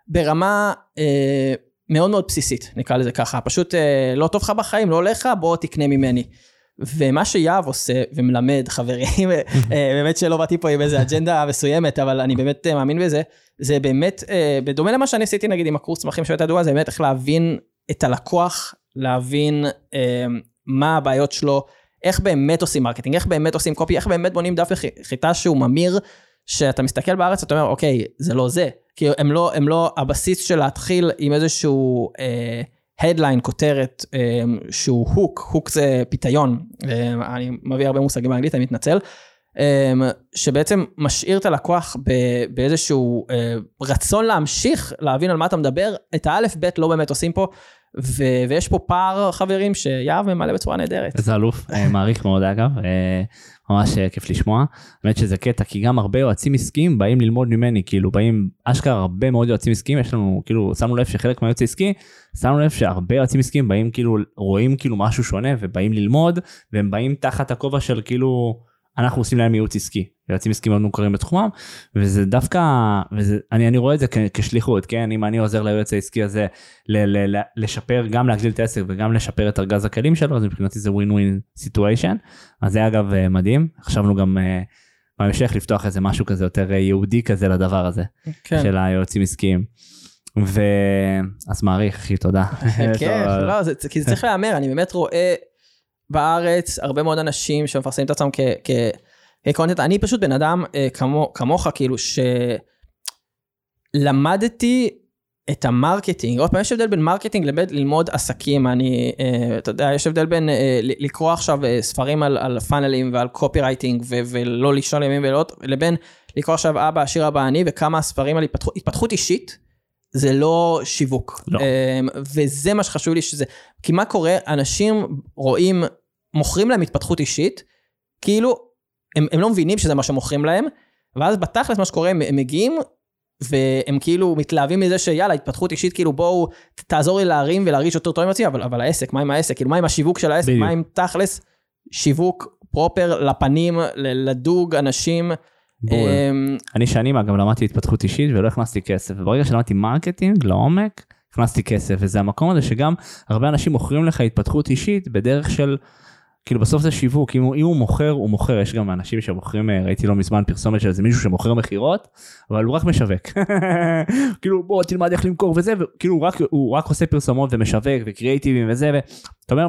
ברמה אה, מאוד מאוד בסיסית, נקרא לזה ככה. פשוט אה, לא טוב לך בחיים, לא לך, בוא תקנה ממני. ומה שיהב עושה ומלמד חברים, אה, באמת שלא באתי פה עם איזה אג'נדה מסוימת, אבל אני באמת אה, מאמין בזה, זה באמת, אה, בדומה למה שאני עשיתי נגיד עם הקורס צמחים שבאמת ידוע, זה באמת איך להבין את הלקוח, להבין אה, מה הבעיות שלו, איך באמת עושים marketing, איך באמת עושים קופי, איך באמת בונים דף נחיתה שהוא ממיר, שאתה מסתכל בארץ, אתה אומר, אוקיי, זה לא זה. כי הם לא, הם לא, הבסיס של להתחיל עם איזשהו אה, headline, כותרת, אה, שהוא הוק, הוק זה פיתיון, אה, אני מביא הרבה מושגים באנגלית, אני מתנצל, אה, שבעצם משאיר את הלקוח באיזשהו רצון להמשיך להבין על מה אתה מדבר, את האלף בית לא באמת עושים פה, ו, ויש פה פער חברים שיהב ממלא בצורה נהדרת. איזה אלוף, אה, מעריך מאוד אגב, אה, ממש אה, כיף לשמוע. באמת שזה קטע, כי גם הרבה יועצים עסקיים באים ללמוד ממני, כאילו באים, אשכרה הרבה מאוד יועצים עסקיים, יש לנו, כאילו, שמנו לב שחלק מהיועץ העסקי, שמנו לב שהרבה יועצים עסקיים באים כאילו, רואים כאילו משהו שונה ובאים ללמוד, והם באים תחת הכובע של כאילו, אנחנו עושים להם ייעוץ עסקי. יועצים עסקיים מאוד מוכרים בתחומם, וזה דווקא, וזה, אני, אני רואה את זה כ- כשליחות, כן? אם אני עוזר ליועץ העסקי הזה ל, ל, ל, לשפר, גם להגדיל את העסק וגם לשפר את ארגז הכלים שלו, אז מבחינתי זה ווין ווין סיטואשן. אז זה אגב אה, מדהים, חשבנו גם אה, בהמשך לפתוח איזה משהו כזה יותר אה, יהודי כזה לדבר הזה, כן. של היועצים עסקיים. ו... אז מעריך, אחי, תודה. כן, לא, זה- כי זה צריך להיאמר, אני באמת רואה בארץ הרבה מאוד אנשים שמפרסמים את עצמם כ-content, אני פשוט בן אדם אה, כמו, כמוך, כאילו, שלמדתי את ה-marketing, עוד פעם, יש הבדל בין marketing לבין ללמוד עסקים, אני, אה, אתה יודע, יש הבדל בין אה, לקרוא עכשיו ספרים על, על פאנלים ועל copywriting ו- ולא לישון ימים ולילות, לבין לקרוא עכשיו אבא עשיר אבא אני וכמה ספרים על התפתחות, התפתחות אישית, זה לא שיווק. לא. אמ, וזה מה שחשוב לי שזה, כי מה קורה, אנשים רואים, מוכרים להם התפתחות אישית, כאילו, הם, הם לא מבינים שזה מה שמוכרים להם, ואז בתכלס מה שקורה, הם, הם מגיעים, והם כאילו מתלהבים מזה שיאללה, התפתחות אישית, כאילו בואו, תעזור לי להרים ולהרגיש יותר טוב עם עצמי, אבל, אבל העסק, מה עם העסק? כאילו, מה עם השיווק של העסק? בדיוק. מה עם תכלס שיווק פרופר לפנים, לדוג אנשים? בול. אמ, אני שנים אגב למדתי התפתחות אישית ולא הכנסתי כסף. וברגע שלמדתי marketing לעומק הכנסתי כסף. וזה המקום הזה שגם הרבה אנשים מוכרים לך התפתחות אישית בדרך של כאילו בסוף זה שיווק. אם הוא, אם הוא מוכר הוא מוכר. יש גם אנשים שמוכרים אה, ראיתי לא מזמן פרסומת של איזה מישהו שמוכר מכירות אבל הוא רק משווק. כאילו בוא תלמד איך למכור וזה וכאילו הוא רק, הוא רק עושה פרסומות ומשווק וקריאייטיבים וזה ואתה אומר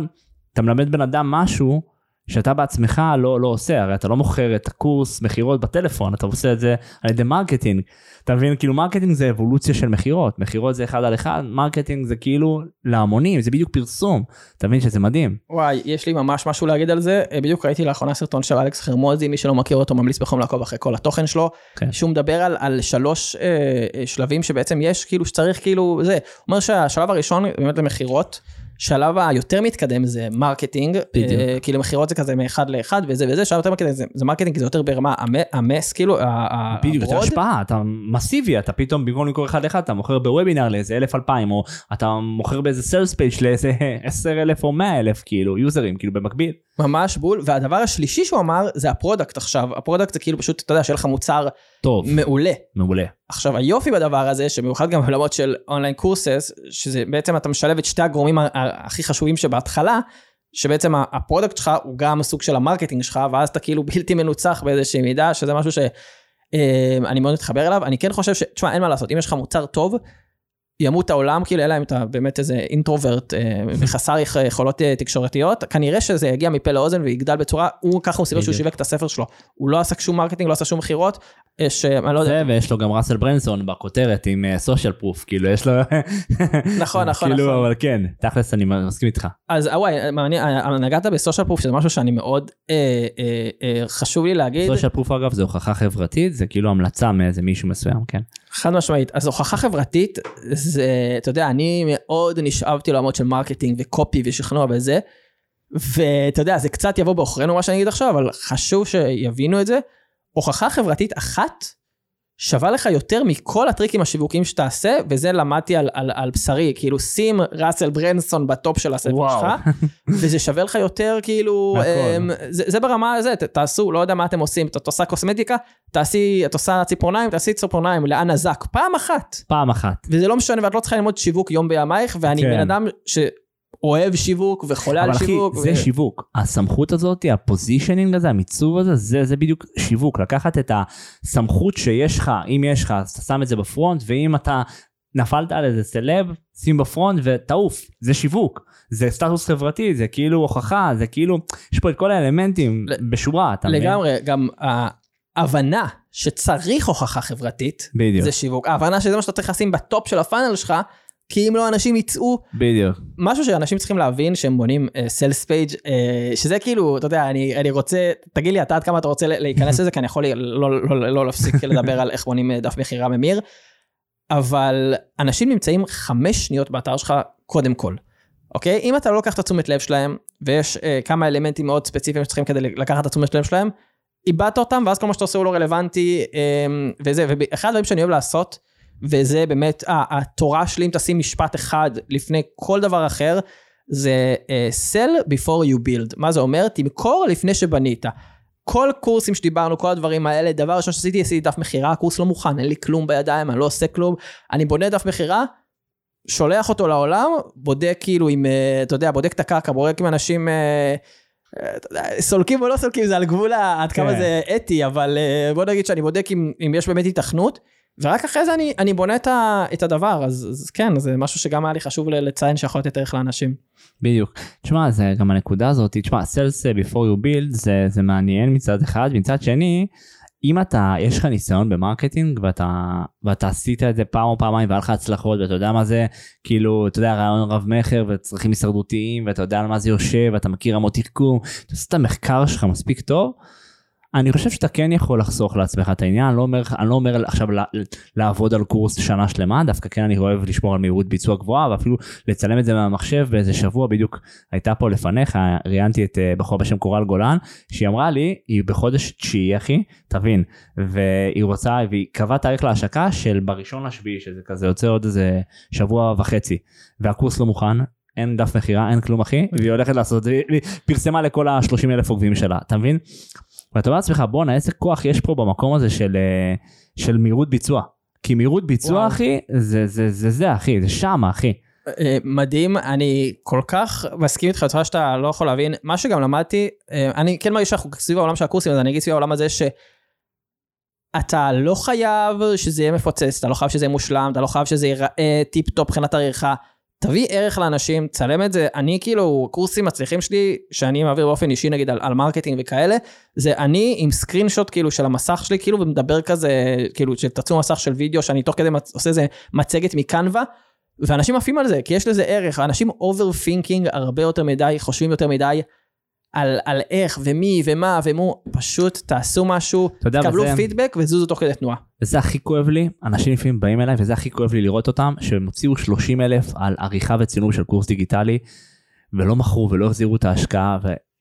אתה מלמד בן אדם משהו שאתה בעצמך לא, לא עושה, הרי אתה לא מוכר את הקורס מכירות בטלפון, אתה עושה את זה על ידי marketing. אתה מבין? כאילו marketing זה אבולוציה של מכירות, מכירות זה אחד על אחד, marketing זה כאילו להמונים, זה בדיוק פרסום. אתה מבין שזה מדהים. וואי, יש לי ממש משהו להגיד על זה. אה, בדיוק ראיתי לאחרונה סרטון של אלכס חרמוזי, מי שלא מכיר אותו ממליץ בחום לעקוב אחרי כל התוכן שלו, כן. שהוא מדבר על, על שלוש אה, אה, שלבים שבעצם יש, כאילו שצריך כאילו זה. הוא אומר שהשלב הראשון באמת למכירות, שלב היותר מתקדם זה marketing, בדיוק. אה, כאילו מכירות זה כזה מאחד לאחד וזה וזה, שלב יותר מתקדם זה, זה marketing כי זה יותר ברמה המ- ה-mass, כאילו, ה- ה- בדיוק, יותר ה-broad. השפעה, אתה מסיבי, אתה פתאום במקום למכור אחד לאחד, אתה מוכר בוובינר לאיזה אלף אלפיים, או אתה מוכר באיזה sales page לאיזה עשר אלף או מאה אלף, כאילו, יוזרים, כאילו במקביל. ממש בול, והדבר השלישי שהוא אמר זה ה-product עכשיו, ה-product זה כאילו פשוט, אתה יודע, שיהיה לך מוצר טוב, מעולה. מעולה. עכשיו היופי בדבר הזה שבמיוחד גם בעולמות של online courses שזה בעצם אתה משלב את שתי הגורמים הכי חשובים שבהתחלה שבעצם ה product שלך הוא גם סוג של ה marketing שלך ואז אתה כאילו בלתי מנוצח באיזושהי מידה שזה משהו שאני מאוד מתחבר אליו אני כן חושב ש... תשמע אין מה לעשות אם יש לך מוצר טוב ימות העולם כאילו אלא אם אתה באמת איזה introvert אה, וחסר יכ- יכולות אה, תקשורתיות כנראה שזה יגיע מפה לאוזן ויגדל בצורה הוא ככה הוא סיפר שהוא. שיווק את הספר שלו הוא לא עשה שום marketing לא עשה שום מכירות. אה, אני לא יודע זה ויש לו גם ראסל ברנסון בכותרת עם social proof, כאילו יש לו... נכון, נכון, כאילו, נכון. אבל כן, תכלס אני מסכים איתך. אז וואי, נגעת ב social proof שזה משהו שאני מאוד חשוב לי להגיד, social proof אגב זה הוכחה חברתית, זה כאילו המלצה מאיזה מישהו מסוים, כן. חד משמעית. אז הוכחה חברתית, זה, אתה יודע, אני מאוד נשאבתי לעולמות של marketing ו copy ושכנוע וזה, ואתה יודע, זה קצת יבוא בעוכרינו מה שאני אגיד עכשיו, אבל חשוב שיבינו את זה. הוכחה חברתית אחת שווה לך יותר מכל הטריקים השיווקיים שתעשה, וזה למדתי על, על, על בשרי, כאילו שים ראסל ברנסון בטופ של הספר וואו. שלך, וזה שווה לך יותר כאילו, מהכל. אמ, זה, זה ברמה הזה, ת, תעשו, לא יודע מה אתם עושים, את עושה קוסמטיקה, תעשי, את עושה ציפורניים, תעשי ציפורניים לאנה זק, פעם אחת, פעם אחת. וזה לא משנה, ואת לא צריכה ללמוד שיווק יום בימייך, ואני כן. בן אדם שאוהב שיווק וחולה על אבל אחי, שיווק. זה ו- שיווק. הסמכות הזאת, ה positioning הזה, המיצוב הזה, זה, זה בדיוק שיווק. לקחת את הסמכות שיש לך, אם יש לך, אתה שם את זה ב front, ואם אתה נפלת על איזה סלב, שים ב front ותעוף. זה שיווק. זה סטטוס חברתי, זה כאילו הוכחה, זה כאילו, יש פה את כל האלמנטים ל- בשורה, אתה מבין? לגמרי, גם ההבנה שצריך הוכחה חברתית, בדיוק, זה שיווק. ההבנה שזה מה שאתה צריך לשים ב top של ה funnel שלך, כי אם לא אנשים יצאו, בדיוק. משהו שאנשים צריכים להבין שהם בונים סיילס פייג' שזה כאילו, אתה יודע, אני, אני רוצה, תגיד לי אתה עד כמה אתה רוצה להיכנס לזה, כי אני יכול לי- לא, לא, לא, לא להפסיק לדבר על איך בונים אה, דף מכירה ממיר, אבל אנשים נמצאים חמש שניות באתר שלך קודם כל. אוקיי? אם אתה לא לוקח את התשומת לב שלהם, ויש אה, כמה אלמנטים מאוד ספציפיים שצריכים כדי לקחת את התשומת לב שלהם, איבדת אותם, ואז כל מה שאתה עושה הוא לא רלוונטי, אה, וזה, ואחד הדברים שאני אוהב לעשות, וזה באמת, אה, התורה שלי, אם תשים משפט אחד לפני כל דבר אחר, זה אה, sell before you build. מה זה אומר? תמכור לפני שבנית. כל קורסים שדיברנו, כל הדברים האלה, דבר ראשון שעשיתי, עשיתי דף מכירה, הקורס לא מוכן, אין לי כלום בידיים, אני לא עושה כלום. אני בונה דף מכירה, שולח אותו לעולם, בודק כאילו עם, אה, אתה יודע, בודק את הקרקע, בודק עם אנשים, אה, סולקים או לא סולקים, זה על גבול עד כמה כן. זה אתי, אבל בוא נגיד שאני בודק אם, אם יש באמת היתכנות, ורק אחרי זה אני, אני בונה את, ה, את הדבר, אז, אז כן, זה משהו שגם היה לי חשוב לציין שיכול לתת ערך לאנשים. בדיוק. תשמע, זה גם הנקודה הזאת, תשמע, sales before you build זה, זה מעניין מצד אחד, מצד שני, אם אתה, יש לך ניסיון ב marketing ואתה, ואתה עשית את זה פעם או פעמיים והיה לך הצלחות ואתה יודע מה זה, כאילו, אתה יודע, רעיון רב מכר וצרכים הישרדותיים ואתה יודע על מה זה יושב ואתה מכיר רמות תחכום, אתה עושה את המחקר שלך מספיק טוב, אני חושב שאתה כן יכול לחסוך לעצמך את העניין, אני לא אומר, אני לא אומר עכשיו לעבוד על קורס שנה שלמה, דווקא כן אני אוהב לשמור על מהירות ביצוע גבוהה ואפילו לצלם את זה מהמחשב באיזה שבוע בדיוק הייתה פה לפניך, ראיינתי את אה, בחור בשם קורל גולן, שהיא אמרה לי, היא בחודש תשיעי אחי, תבין, והיא רוצה, והיא קבעה תאריך להשקה של בראשון לשביעי, שזה כזה יוצא עוד איזה שבוע וחצי, והקורס לא מוכן, אין דף מכירה, אין כלום אחי, והיא הולכת לעשות, והיא פרסמה לכל ה-30 אלף עוקבים שלה, אתה מבין? ואתה אומר לעצמך בואנה איזה כוח יש פה במקום הזה של, אה, של מהירות ביצוע. כי מהירות ביצוע וואו. אחי זה זה זה זה אחי זה שמה אחי. אה, מדהים אני כל כך מסכים איתך בצורה שאתה לא יכול להבין מה שגם למדתי אה, אני כן מרגיש שאנחנו סביב העולם של הקורסים אז אני אגיד סביב העולם הזה שאתה לא חייב שזה יהיה מפוצץ אתה לא חייב שזה יהיה מושלם אתה לא חייב שזה ייראה טיפ טופ מבחינת עריכה תביא ערך לאנשים, צלם את זה, אני כאילו, קורסים מצליחים שלי, שאני מעביר באופן אישי נגיד על, על marketing וכאלה, זה אני עם screenshot כאילו של המסך שלי, כאילו, ומדבר כזה, כאילו, שתצאו מסך של וידאו, שאני תוך כדי מצ... עושה איזה מצגת מקנווה, ואנשים עפים על זה, כי יש לזה ערך, אנשים overthinking הרבה יותר מדי, חושבים יותר מדי, על, על איך ומי ומה ומו, פשוט תעשו משהו, תקבלו וזה... פידבק וזוזו תוך כדי תנועה. וזה הכי כואב לי, אנשים לפעמים באים אליי וזה הכי כואב לי לראות אותם, שהם הוציאו 30 אלף על עריכה וצילום של קורס דיגיטלי, ולא מכרו ולא החזירו את ההשקעה,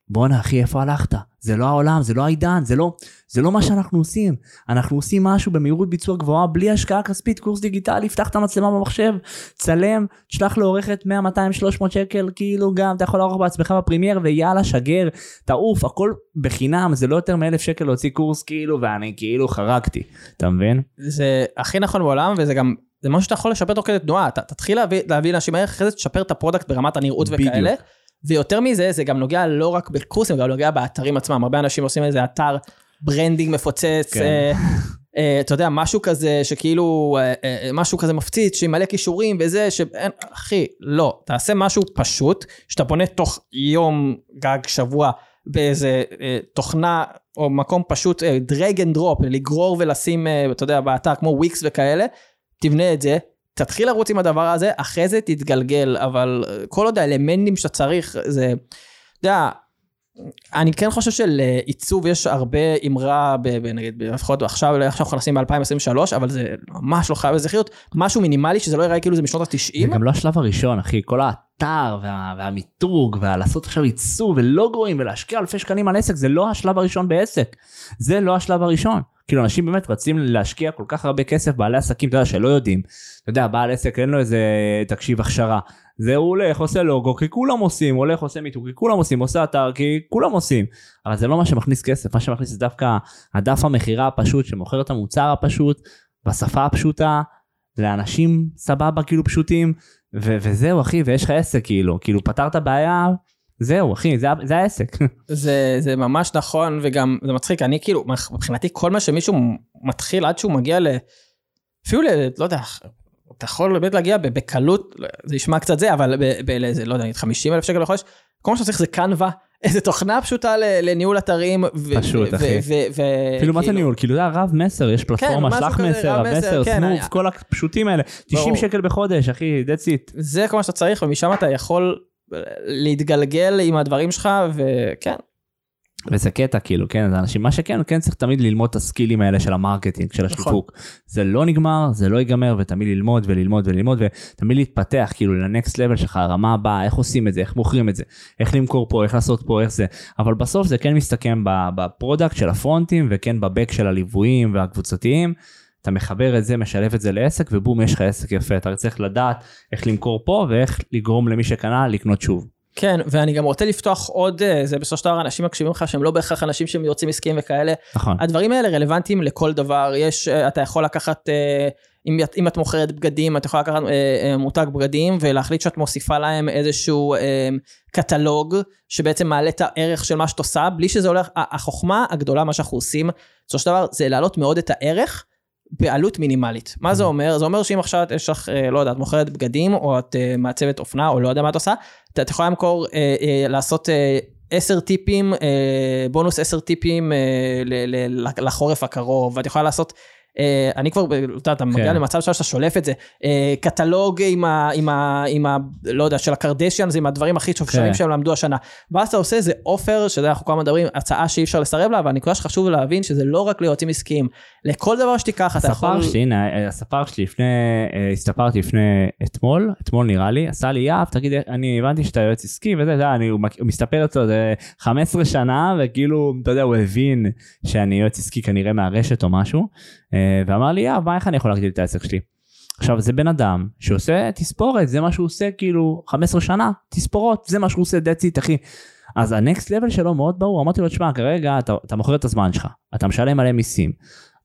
בואנה אחי איפה הלכת? זה לא העולם, זה לא העידן, זה לא, זה לא מה שאנחנו עושים. אנחנו עושים משהו במהירות ביצוע גבוהה בלי השקעה כספית, קורס דיגיטלי, פתח את המצלמה במחשב, צלם, תשלח לעורכת 100, 200, 300 שקל, כאילו גם אתה יכול לערוך בעצמך בפרימייר ויאללה שגר, תעוף, הכל בחינם, זה לא יותר מאלף שקל להוציא קורס כאילו, ואני כאילו חרגתי, אתה מבין? זה הכי נכון בעולם וזה גם זה משהו שאתה יכול לשפר תוך כדי תנועה, אתה תתחיל להביא, להביא לאנשים ערך, אחרי זה תשפר את ה product ברמת הנראות בדיוק. וכאלה. ויותר מזה, זה גם נוגע לא רק בקורסים, גם נוגע באתרים עצמם. הרבה אנשים עושים איזה אתר branding מפוצץ, כן. אה, אה, אתה יודע, משהו כזה שכאילו, אה, משהו כזה מפציץ, שעם מלא כישורים וזה, שאין, אחי, לא, תעשה משהו פשוט, שאתה בונה תוך יום, גג, שבוע, באיזה תוכנה או מקום פשוט, drag and drop, לגרור ולשים, אתה יודע, באתר כמו וויקס וכאלה, תבנה את זה, תתחיל לרוץ עם הדבר הזה, אחרי זה תתגלגל, אבל כל עוד האלמנטים שאתה צריך, זה, אתה יודע, אני כן חושב שלעיצוב יש הרבה אמרה, נגיד, לפחות עכשיו, איך שאנחנו נכנסים ב-2023, אבל זה ממש לא חייב לזה משהו מינימלי שזה לא יראה כאילו זה משנות ה-90. זה גם לא השלב הראשון, אחי, כל האתר וה, והמיתוג ולעשות עכשיו עיצוב ולוגוים ולהשקיע אלפי שקלים על עסק, זה לא השלב הראשון בעסק. זה לא השלב הראשון. כאילו אנשים באמת רצים להשקיע כל כך הרבה כסף, בעלי עסקים, אתה יודע, שלא יודעים. אתה יודע, בעל עסק אין לו איזה תקשיב הכשרה. זה הוא הולך, עושה לוגו, כי כולם עושים, הולך, עושה מיתוג, כי כולם עושים, עושה אתר, כי כולם עושים. אבל זה לא מה שמכניס כסף, מה שמכניס זה דווקא הדף המכירה הפשוט, שמוכר את המוצר הפשוט, בשפה הפשוטה, לאנשים סבבה, כאילו פשוטים, ו- וזהו אחי, ויש לך עסק כאילו, כאילו פתרת בעיה, זהו אחי זה, זה העסק. זה, זה ממש נכון וגם זה מצחיק אני כאילו מבחינתי כל מה שמישהו מתחיל עד שהוא מגיע ל... אפילו ל... לא יודע אתה יכול באמת להגיע בקלות, זה ישמע קצת זה, אבל באיזה, לא יודע, 50 אלף שקל לחודש, כל מה שאתה צריך זה קנווה, איזה תוכנה פשוטה לניהול אתרים. פשוט, אחי. אפילו מה זה כאילו- ניהול? כאילו זה הרב מסר, יש פלטפורמה, כן, שלח מסר, רב מסר, כן, סמוב, כל הפשוטים האלה, 90 שקל בחודש, אחי, that's it. זה כל מה שאתה צריך, ומשם אתה יכול להתגלגל עם הדברים שלך, וכן, וזה קטע כאילו כן זה אנשים מה שכן כן צריך תמיד ללמוד את ה skillים האלה של ה marketing של נכון. השיווק נכון. זה לא נגמר זה לא ייגמר ותמיד ללמוד וללמוד וללמוד ותמיד להתפתח כאילו ל next level שלך הרמה הבאה איך עושים את זה איך מוכרים את זה איך למכור פה איך לעשות פה איך זה אבל בסוף זה כן מסתכם ב product של ה frontים וכן ב back של הליוויים והקבוצתיים. אתה מחבר את זה משלב את זה לעסק ובום יש לך עסק יפה אתה צריך לדעת איך למכור פה ואיך לגרום למי שקנה לקנות שוב. כן, ואני גם רוצה לפתוח עוד, אה, זה בסופו של דבר אנשים מקשיבים לך שהם לא בהכרח אנשים שהם יוצאים עסקיים וכאלה. נכון. הדברים האלה רלוונטיים לכל דבר, יש, אה, אתה יכול לקחת, אה, אם, אם את מוכרת בגדים, אתה יכול לקחת מותג בגדים ולהחליט שאת מוסיפה להם איזשהו קטלוג שבעצם מעלה את הערך של מה שאת עושה, בלי שזה הולך, החוכמה הגדולה, מה שאנחנו עושים, בסופו של דבר זה להעלות מאוד את הערך. בעלות מינימלית. מה זה mm-hmm. אומר? זה אומר שאם עכשיו יש לך, לא יודע, את מוכרת בגדים, או את מעצבת אופנה, או לא יודע מה את עושה, את יכולה למכור, אה, אה, לעשות אה, עשר טיפים, בונוס עשר טיפים לחורף הקרוב, ואת יכולה לעשות אה, אני כבר, אתה מגיע כן. למצב שאתה שולף את זה, אה, קטלוג עם ה... עם ה... עם ה... לא יודע, של הקרדשיאנס, עם הדברים הכי שופשרים כן. שהם למדו השנה. ואז אתה עושה איזה אופר, יודע, אנחנו כל הזמן מדברים, הצעה שאי אפשר לסרב לה, אבל הנקודה שחשוב להבין שזה לא רק ליועצים עסקיים. לכל דבר שתיקח, אתה יכול... הספר שלי, הנה, אה, הספר שלי לפני, הסתפרתי לפני אתמול, אתמול נראה לי, עשה לי יאב, תגיד, אני הבנתי שאתה יועץ עסקי וזה, אתה יודע, אני, מסתפר אצלו זה 15 שנה, וכאילו, אתה יודע, הוא הבין שאני יועץ עסקי כנראה מהרשת או משהו, ואמר לי, יאב, מה, איך אני יכול להגדיל את העסק שלי? עכשיו, זה בן אדם שעושה תספורת, זה מה שהוא עושה כאילו 15 שנה, תספורות, זה מה שהוא עושה, that's it, אחי. אז הנקסט לבל שלו מאוד ברור, אמרתי לו, תשמע, כרגע אתה, אתה מוכר את הזמן שלך, אתה משלם מלא מיסים,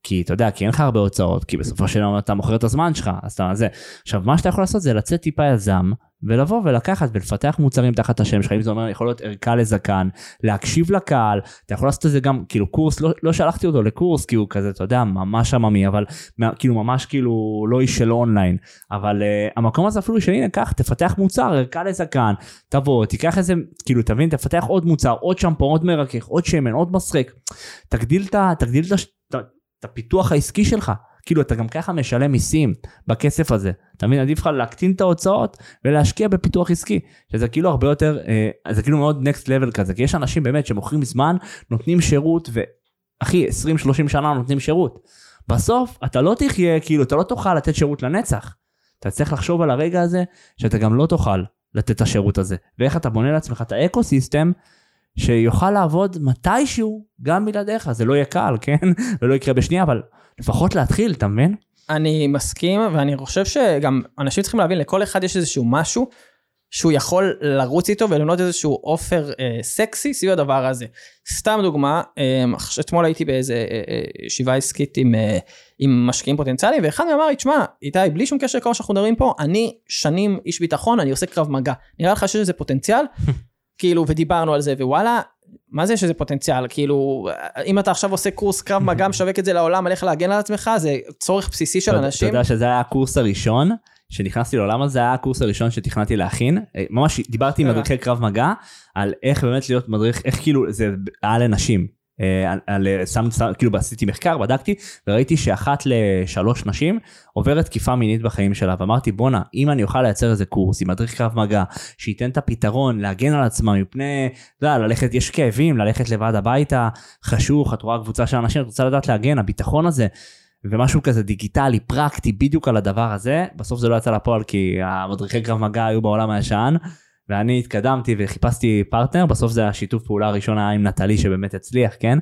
כי אתה יודע, כי אין לך הרבה הוצאות, כי בסופו של דבר אתה מוכר את הזמן שלך, אז אתה זה. עכשיו, מה שאתה יכול לעשות זה לצאת טיפה יזם, ולבוא ולקחת ולפתח מוצרים תחת השם שלך, אם זה אומר יכול להיות ערכה לזקן, להקשיב לקהל, אתה יכול לעשות את זה גם, כאילו קורס, לא, לא שלחתי אותו לקורס, כי הוא כזה, אתה יודע, ממש עממי, אבל כאילו ממש כאילו לא איש של אונליין, אבל uh, המקום הזה אפילו שהנה, קח, תפתח מוצר, ערכה לזקן, תבוא, תיקח איזה, כאילו תבין, תפתח עוד מוצר, עוד שמפו, עוד מרכך, עוד שמן, עוד מסרק, תגדיל את הפיתוח העסקי שלך. כאילו אתה גם ככה משלם מיסים בכסף הזה. אתה מבין? עדיף לך להקטין את ההוצאות ולהשקיע בפיתוח עסקי. שזה כאילו הרבה יותר, אה, זה כאילו מאוד נקסט לבל כזה. כי יש אנשים באמת שמוכרים זמן, נותנים שירות, ואחי, 20-30 שנה נותנים שירות. בסוף אתה לא תחיה, כאילו אתה לא תוכל לתת שירות לנצח. אתה צריך לחשוב על הרגע הזה, שאתה גם לא תוכל לתת את השירות הזה. ואיך אתה בונה לעצמך את האקו סיסטם, שיוכל לעבוד מתישהו גם בלעדיך. זה לא יהיה קל, כן? ולא יקרה בשנייה, אבל לפחות להתחיל, אתה מבין? אני מסכים, ואני חושב שגם אנשים צריכים להבין, לכל אחד יש איזשהו משהו שהוא יכול לרוץ איתו ולבנות איזשהו אופר אה, סקסי סביב הדבר הזה. סתם דוגמה, אה, אתמול הייתי באיזה אה, אה, ישיבה עסקית עם, אה, עם משקיעים פוטנציאליים, ואחד מהם אמר לי, תשמע, איתי, בלי שום קשר לכל מה שאנחנו מדברים פה, אני שנים איש ביטחון, אני עושה קרב מגע. נראה לך שיש איזה פוטנציאל? כאילו, ודיברנו על זה, ווואלה, מה זה שזה פוטנציאל? כאילו, אם אתה עכשיו עושה קורס קרב מגע, משווק את זה לעולם, על איך להגן על עצמך, זה צורך בסיסי של אנשים. אתה יודע שזה היה הקורס הראשון שנכנסתי לעולם הזה, היה הקורס הראשון שתכננתי להכין. אה, ממש דיברתי עם אה. מדריכי קרב מגע, על איך באמת להיות מדריך, איך כאילו זה היה לנשים. אה, על, על, שם, שם, כאילו עשיתי מחקר, בדקתי, וראיתי שאחת לשלוש נשים עוברת תקיפה מינית בחיים שלה, ואמרתי בואנה, אם אני אוכל לייצר איזה קורס עם מדריך קרב מגע, שייתן את הפתרון, להגן על עצמם מפני, אתה יודע, ללכת, יש כאבים, ללכת לבד הביתה, חשוך, את רואה קבוצה של אנשים, את רוצה לדעת להגן, הביטחון הזה, ומשהו כזה דיגיטלי, פרקטי, בדיוק על הדבר הזה, בסוף זה לא יצא לפועל כי המדריכי קרב מגע היו בעולם הישן, ואני התקדמתי וחיפשתי פרטנר, בסוף זה השיתוף פעולה הראשון היה עם נטלי שבאמת הצליח, כן?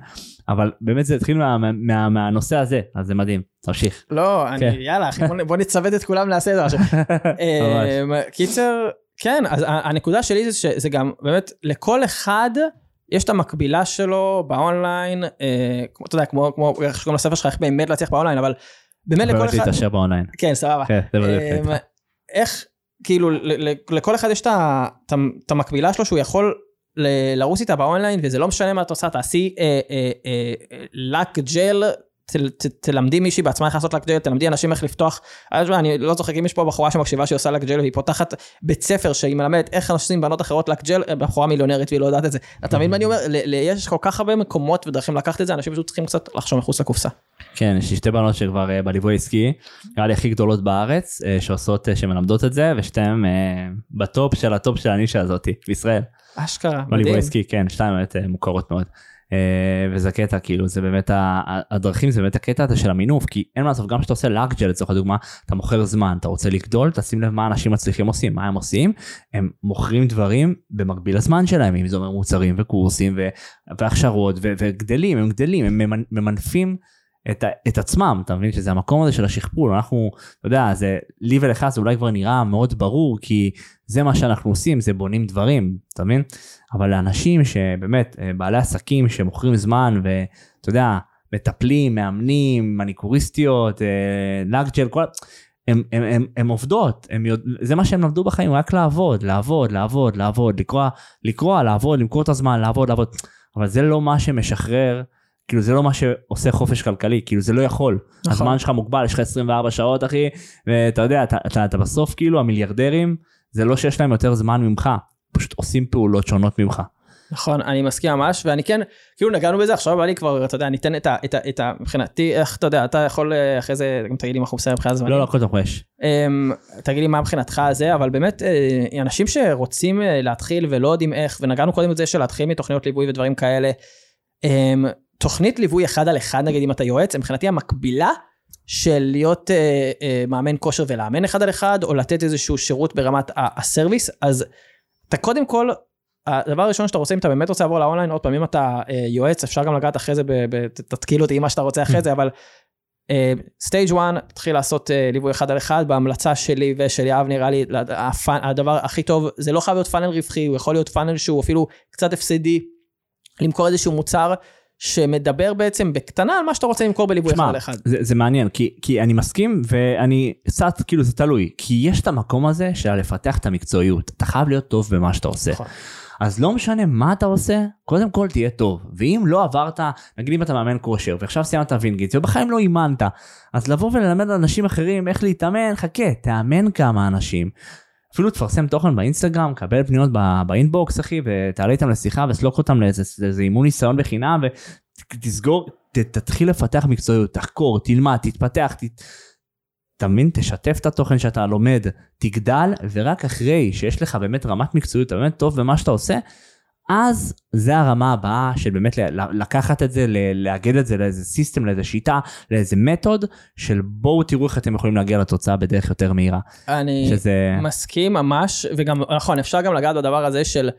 אבל באמת זה התחיל מה, מה, מה, מהנושא הזה, אז זה מדהים, תמשיך. לא, אני, כן. יאללה, אחי, בוא נצוות את כולם את זה. אמ, קיצר, כן, אז הנקודה שלי זה שזה גם, באמת, לכל אחד יש את המקבילה שלו באונליין, אה, כמו, אתה יודע, כמו, כמו, איך שקוראים לספר שלך, איך באמת להצליח באונליין, אבל באמת לכל באמת אחד, להתעשר באונליין. כן, סבבה. כן, זה בדיוק. אמ, איך, כאילו, לכל אחד יש את המקבילה שלו שהוא יכול ל- לרוץ איתה באונליין, וזה לא משנה מה את עושה, תעשי אה, אה, אה, לק ג'ל, תלמדי מישהי בעצמה איך לעשות לק ג'ל, תלמדי אנשים איך לפתוח, אני לא צוחק אם יש פה בחורה שמקשיבה שהיא עושה לק ג'ל והיא פותחת בית ספר שהיא מלמדת איך עושים בנות אחרות לק ג'ל, בחורה מיליונרית והיא לא יודעת את זה. אתה מבין מה אני אומר? יש כל כך הרבה מקומות ודרכים לקחת את זה, אנשים פשוט צריכים קצת לחשוב מחוץ לקופסה. כן, יש לי שתי בנות שכבר אה, בליווי עסקי, נראה לי הכי גדולות בארץ, אה, שעושות, אה, שמלמדות את זה, ושתיהן ב top של ה top של הנישה הזאתי, בישראל. אשכרה, בליווי מדהים. עסקי, כן, שתיים באמת מוכרות מאוד. וזה קטע, כאילו, זה באמת, הדרכים זה באמת הקטע הזה של המינוף, כי אין מה לעשות, גם כשאתה עושה לק ג'ל לצורך הדוגמה, אתה מוכר זמן, אתה רוצה לגדול, תשים לב מה אנשים מצליחים עושים, מה הם עושים, הם מוכרים דברים במקביל לזמן שלהם, אם זה אומר מוצרים וקורסים ו- והכשרות ו- וגדלים, הם גדלים, הם ממנ- ממנפים. את, את עצמם, אתה מבין שזה המקום הזה של השכפול, אנחנו, אתה יודע, זה לי ולך זה אולי כבר נראה מאוד ברור, כי זה מה שאנחנו עושים, זה בונים דברים, אתה מבין? אבל לאנשים שבאמת, אה, בעלי עסקים שמוכרים זמן ואתה יודע, מטפלים, מאמנים, מניקוריסטיות, לאגג'ל, כל... הם, הם, הם, הם עובדות, הם יודע, זה מה שהם למדו בחיים, רק לעבוד, לעבוד, לעבוד, לעבוד, לקרוע, לקרוע, לעבוד, למכור את הזמן, לעבוד, לעבוד. אבל זה לא מה שמשחרר, כאילו זה לא מה שעושה חופש כלכלי, כאילו זה לא יכול. נכון. הזמן שלך מוגבל, יש לך 24 שעות אחי, ואתה יודע, אתה, אתה, אתה בסוף כאילו המיליארדרים, זה לא שיש להם יותר זמן ממך, פשוט עושים פעולות שונות ממך. נכון, אני מסכים ממש, ואני כן, כאילו נגענו בזה, עכשיו בא לי כבר, אתה יודע, ניתן את ה... את ה, את ה מבחינתי, איך אתה יודע, אתה יכול אה, אחרי זה, גם תגיד לי מה אנחנו בסדר מבחינת זמנים. לא, לא, הכל טוב, יש. אמ, תגיד לי מה מבחינתך זה, אבל באמת, אה, אנשים שרוצים אה, להתחיל ולא יודעים איך, ונגענו קודם בזה של להתחיל מתוכניות ליווי ודברים כאלה, אמ, תוכנית ליווי אחד על אחד, נגיד אם אתה יועץ, מבחינתי המקבילה של להיות אה, אה, מאמן כושר ולאמן אחד על אחד, או לתת איזשהו שירות ברמת הסרוויס, אז אתה קודם כל, הדבר הראשון שאתה רוצה, אם אתה באמת רוצה לעבור לאונליין, עוד פעם, אם אתה אה, יועץ, אפשר גם לגעת אחרי זה, תתקיל אותי עם מה שאתה רוצה אחרי זה, אבל סטייג' 1, תתחיל לעשות אה, ליווי אחד על אחד, בהמלצה שלי ושל יהב נראה לי, הפאנ- הדבר הכי טוב, זה לא חייב להיות פאנל רווחי, הוא יכול להיות פאנל שהוא אפילו קצת הפסדי, למכור איזשהו מוצר שמדבר בעצם בקטנה על מה שאתה רוצה למכור בליווי אחד על אחד. זה, זה מעניין, כי, כי אני מסכים, ואני קצת, כאילו זה תלוי, כי יש את המקום הזה של לפתח את המקצועיות. אתה חייב להיות טוב במה שאתה עושה. נכון. אז לא משנה מה אתה עושה, קודם כל תהיה טוב. ואם לא עברת, נגיד אם אתה מאמן כושר, ועכשיו סיימת וינגיט, ובחיים לא אימנת, אז לבוא וללמד אנשים אחרים איך להתאמן, חכה, תאמן כמה אנשים. אפילו תפרסם תוכן באינסטגרם, קבל פניות באינבוקס אחי, ותעלה איתם לשיחה וסלוק אותם לאיזה אימון ניסיון בחינם, ותסגור, ת, תתחיל לפתח מקצועיות, תחקור, תלמד, תתפתח, ת... אתה מבין? תשתף את התוכן שאתה לומד, תגדל, ורק אחרי שיש לך באמת רמת מקצועיות, אתה באמת טוב במה שאתה עושה, אז זה הרמה הבאה של באמת לקחת את זה, לאגד את זה לאיזה system, לאיזה שיטה, לאיזה method, של בואו תראו איך אתם יכולים להגיע לתוצאה בדרך יותר מהירה. אני שזה... מסכים ממש, וגם, נכון, אפשר גם לגעת בדבר הזה של,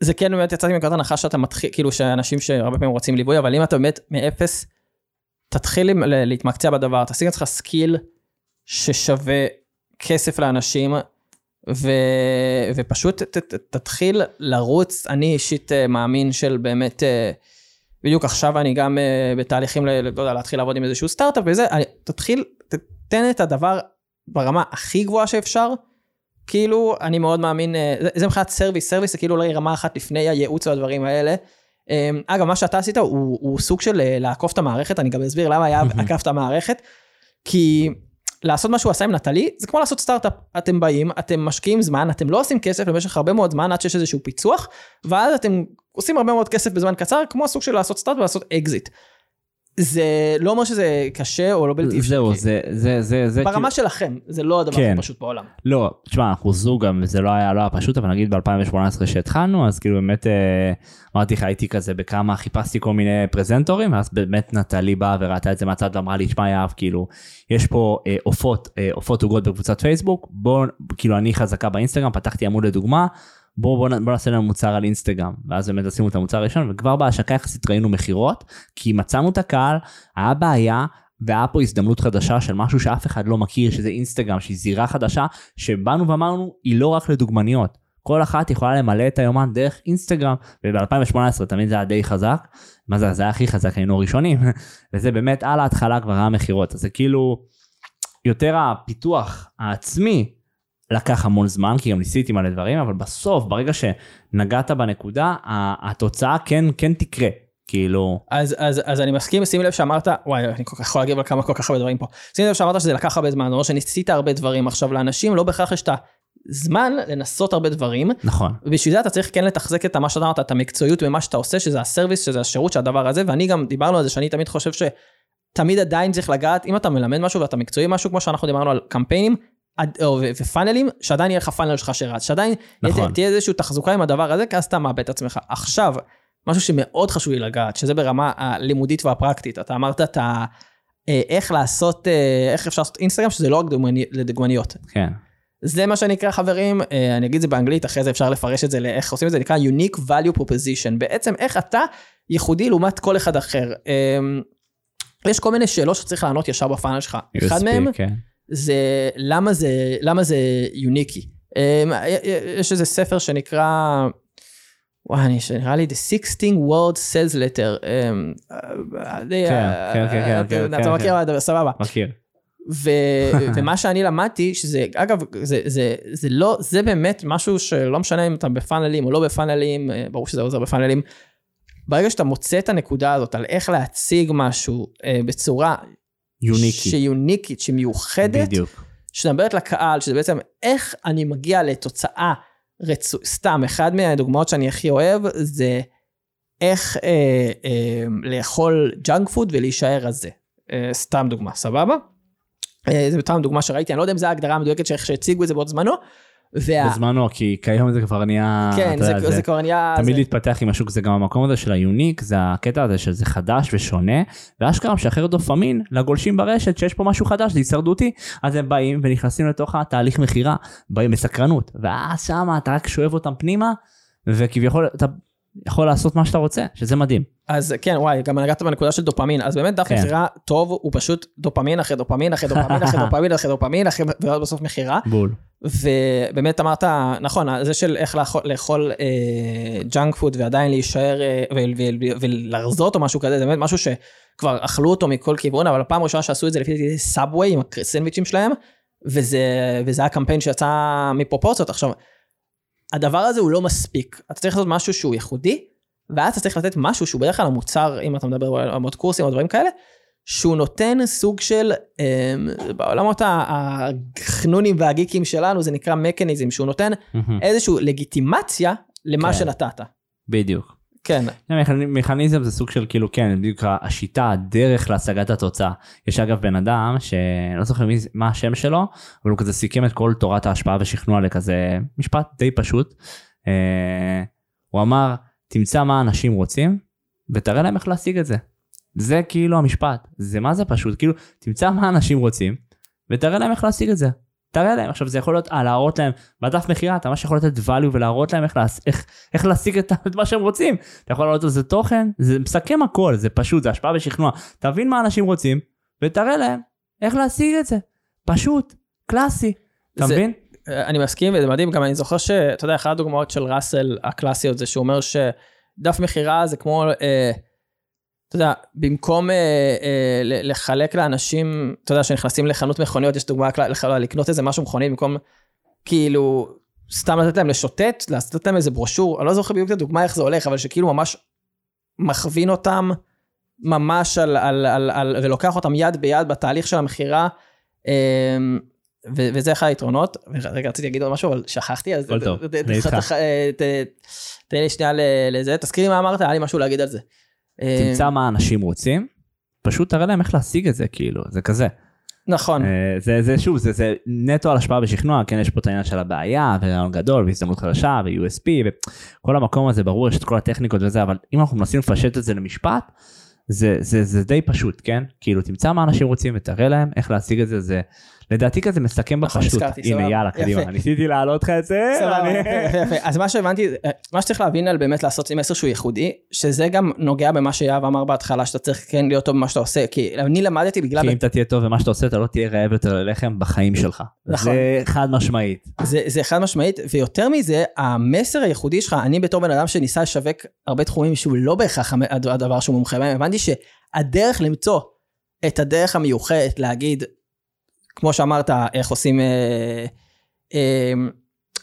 זה כן באמת יצאתי מנקודת הנחה שאתה מתחיל, כאילו שאנשים שהרבה פעמים רוצים ליווי, אבל אם אתה באמת מאפס, תתחיל להתמקצע בדבר, תשיג לעצמך skill ששווה כסף לאנשים, ו... ופשוט ת, ת, תתחיל לרוץ, אני אישית אה, מאמין של באמת, אה, בדיוק עכשיו אני גם אה, בתהליכים, ל, לא יודע, להתחיל לעבוד עם איזשהו סטארט-אפ וזה, אני, תתחיל, תתן את הדבר ברמה הכי גבוהה שאפשר, כאילו, אני מאוד מאמין, זה- זה מבחינת service, service זה כאילו אולי רמה אחת לפני הייעוץ והדברים האלה. אה, אגב, מה שאתה עשית הוא, הוא סוג של לעקוף את המערכת, אני גם אסביר למה היה עקף את המערכת, כי לעשות מה שהוא עשה עם נטלי, זה כמו לעשות סטארט-אפ. אתם באים, אתם משקיעים זמן, אתם לא עושים כסף במשך הרבה מאוד זמן עד שיש איזשהו פיצוח, ואז אתם עושים הרבה מאוד כסף בזמן קצר, כמו סוג של לעשות סטארט-אפ ולעשות אקזיט. זה לא אומר שזה קשה או לא בלתי אפשרי. זהו, זה, זה, זה, זה, ברמה כאילו- שלכם, זה לא הדבר כן. הכי פשוט בעולם. לא, תשמע, אנחנו זוג גם, וזה לא היה, לא היה פשוט, אבל נגיד ב-2018 שהתחלנו, אז כאילו באמת, אה, אמרתי לך, הייתי כזה בכמה, חיפשתי כל מיני פרזנטורים, ואז באמת נטלי באה וראתה את זה מהצד ואמרה לי, תשמע יהב, כאילו, יש פה אה, עופות, אה, עופות עוגות בקבוצת פייסבוק, בוא, כאילו אני חזקה באינסטגרם, פתחתי עמוד לדוגמה, בוא, בוא, בוא נעשה לנו מוצר על אינסטגרם, ואז באמת עשינו את המוצר הראשון, וכבר בהשקה יחסית ראינו מכירות, כי מצאנו את הקהל, היה בעיה, והיה פה הזדמנות חדשה של משהו שאף אחד לא מכיר, שזה אינסטגרם, שהיא זירה חדשה, שבאנו ואמרנו, היא לא רק לדוגמניות. כל אחת יכולה למלא את היומן דרך אינסטגרם, וב-2018 תמיד זה היה די חזק, מה זה, זה היה הכי חזק, היינו ראשונים, וזה באמת על ההתחלה כבר היה מכירות, אז זה כאילו, יותר הפיתוח העצמי לקח המון זמן, כי גם ניסיתי מלא דברים, אבל בסוף, ברגע שנגעת בנקודה, התוצאה כן, כן תקרה, כאילו, אז, אז, אז אני מסכים, שים לב שאמרת, וואי, אני כל כך יכול להגיב על כמה כל כך הרבה דברים פה. שים לב שאמרת שזה לקח הרבה זמן, אומרת שניסית הרבה דברים. עכשיו, לאנשים לא בהכרח יש את הזמן לנסות הרבה דברים, נכון, ובשביל זה אתה צריך כן לתחזק את מה שאתה אמרת, את המקצועיות במה שאתה עושה, שזה הסרוויס, שזה השירות, שהדבר הזה, ואני גם דיברנו על זה, שאני תמיד חושב שתמיד עדיין צריך לגעת, אם אתה מלמד משהו ואתה מקצועי משהו, כמו שאנחנו דיברנו על קמפיינים, או- ופאנלים, שעדיין יהיה לך פאנל שלך שרץ, שעדיין נכון. תהיה איזושהי תחזוקה עם הדבר הזה, כי אז אתה מאבד את עצמך. עכשיו, משהו שמאוד חשוב לי לגעת, שזה ברמה הלימודית והפרקטית, אתה אמרת את ה... אה, איך לעשות, אה, איך אפשר לעשות אינסטגרם, שזה לא רק דוגמני- לדוגמניות. כן, זה מה שנקרא חברים, אה, אני אגיד את זה באנגלית, אחרי זה אפשר לפרש את זה לאיך עושים את זה, נקרא unique value proposition, בעצם איך אתה ייחודי לעומת כל אחד אחר. אה, יש כל מיני שאלות שצריך לענות ישר בפאנל שלך. אחד USP, מהם כן. זה למה זה, למה זה יוניקי. אה, יש איזה ספר שנקרא, וואי, שנראה לי The 16 World Sales Letter. אה, אה, כן, אה, כן, כן, כן, אתה- כן, כן, מכיר מה אתה- סבבה. מכיר. ו, ומה שאני למדתי, שזה, אגב, זה, זה, זה לא, זה באמת משהו שלא משנה אם אתה בפאנלים או לא בפאנלים, אה, ברור שזה עוזר בפאנלים. ברגע שאתה מוצא את הנקודה הזאת על איך להציג משהו אה, בצורה unique-י, ש unique-ית, שמיוחדת, בדיוק. שמדברת לקהל, שזה בעצם איך אני מגיע לתוצאה רצו... סתם, אחד מהדוגמאות שאני הכי אוהב זה איך אה, אה, לאכול ג'אנק פוד ולהישאר רזה. אה, סתם דוגמה, סבבה? אה, זה סתם דוגמה שראיתי, אני לא יודע אם זו ההגדרה המדויקת שאיך שהציגו את זה בעוד זמנו. וה... בזמנו, כי כיום זה כבר נהיה... כן, זה, יודע, זה כבר נהיה... תמיד זה... להתפתח עם השוק זה גם המקום הזה של ה unique זה הקטע הזה שזה חדש ושונה ואשכרה משחרר דופמין לגולשים ברשת שיש פה משהו חדש זה הישרדותי אז הם באים ונכנסים לתוך התהליך מכירה באים בסקרנות ואז שמה אתה רק שואב אותם פנימה וכביכול אתה יכול לעשות מה שאתה רוצה שזה מדהים. אז כן, וואי, גם נגעת בנקודה של דופמין. אז באמת דף כן. מכירה טוב הוא פשוט דופמין אחרי דופמין אחרי דופמין אחרי דופמין אחרי דופמין אחרי ועוד בסוף מכירה. בול. ובאמת אמרת, נכון, זה של איך לאכול, לאכול אה, ג'אנק פוד ועדיין להישאר אה, ולרזות או משהו כזה, זה באמת משהו שכבר אכלו אותו מכל כיוון, אבל הפעם הראשונה שעשו את זה לפי דעתי סאבווי עם הסנדוויצ'ים שלהם, וזה, וזה היה קמפיין שיצא מפרופורציות. עכשיו, הדבר הזה הוא לא מספיק, אתה צריך לעשות משהו שהוא ייחודי, ואז אתה צריך לתת משהו שהוא בדרך כלל המוצר, אם אתה מדבר על עמוד קורסים או דברים כאלה, שהוא נותן סוג של, אה, בעולמות החנונים והגיקים שלנו, זה נקרא מקניזם, שהוא נותן. איזושהי לגיטימציה למה כן. שנתת. בדיוק. כן, מכניזם- זה סוג של כאילו כן בדיוק השיטה הדרך להשגת התוצאה יש אגב בן אדם שלא זוכר מי, מה השם שלו אבל הוא כזה סיכם את כל תורת ההשפעה ושכנוע לכזה משפט די פשוט. אה, הוא אמר תמצא מה אנשים רוצים ותראה להם איך להשיג את זה. זה כאילו המשפט. זה מה זה פשוט? כאילו תמצא מה אנשים רוצים ותראה להם איך להשיג את זה. תראה להם עכשיו זה יכול להיות אה, להראות להם בדף מכירה אתה ממש יכול לתת value ולהראות להם איך, להס- איך, איך להשיג את, את מה שהם רוצים. אתה יכול להראות על זה תוכן זה מסכם הכל זה פשוט זה השפעה ושכנוע תבין מה אנשים רוצים ותראה להם איך להשיג את זה. פשוט קלאסי. אתה זה- מבין? אה, אני מסכים וזה מדהים, גם אני זוכר שאתה יודע, אחת הדוגמאות של ראסל הקלאסיות זה שהוא אומר שדף מכירה זה כמו, אה, אתה יודע, במקום אה, אה, לחלק לאנשים, אתה יודע, שנכנסים לחנות מכוניות, יש דוגמה קל- לח- לקנות איזה משהו מכונית, במקום כאילו סתם לתת להם לשוטט, לתת להם איזה ברושור, אני לא זוכר בדיוק את הדוגמה איך זה הולך, אבל שכאילו ממש מכווין אותם ממש על, על, על, על, ולוקח אותם יד ביד בתהליך של המכירה. אה, ו- וזה אחד היתרונות. רגע, רציתי להגיד עוד משהו, אבל שכחתי, אז... הכל טוב, אני איתך. ת- תן לי שנייה לזה, תזכיר לי מה אמרת, היה לי משהו להגיד על זה. אה, תמצא מה אנשים רוצים פשוט תראה להם איך להשיג את זה כאילו זה כזה. נכון, אה, זה זה שוב זה זה נטו על השפעה ושכנוע כן יש פה את העניין של הבעיה ורעיון גדול והזדמנות חדשה ו-USP וכל המקום הזה ברור יש את כל הטכניקות וזה אבל אם אנחנו מנסים לפשט את זה למשפט זה זה זה די פשוט כן? כאילו תמצא מה אנשים רוצים ותראה להם איך להשיג את זה זה לדעתי כזה מסכם נכון, בפשוט הנה. יאללה קדימה. ניסיתי להעלות לך את זה. אז מה שהבנתי, מה שצריך להבין על באמת לעשות עם מסר שהוא ייחודי, שזה גם נוגע במה שיהב אמר בהתחלה, שאתה צריך כן להיות טוב במה שאתה עושה, כי אני למדתי בגלל, כי אם אתה תהיה טוב במה שאתה עושה אתה לא תהיה רעב יותר ללחם בחיים שלך נכון. זה חד משמעית זה, חד משמעית, ויותר מזה, המסר הייחודי שלך, אני בתור בן אדם שניסה לשווק הרבה תחומים שהוא לא בהכרח הדבר שהוא מומחה בהם, הבנתי שהדרך למצוא את הדרך המיוחדת להגיד, כמו שאמרת, איך עושים אה, אה,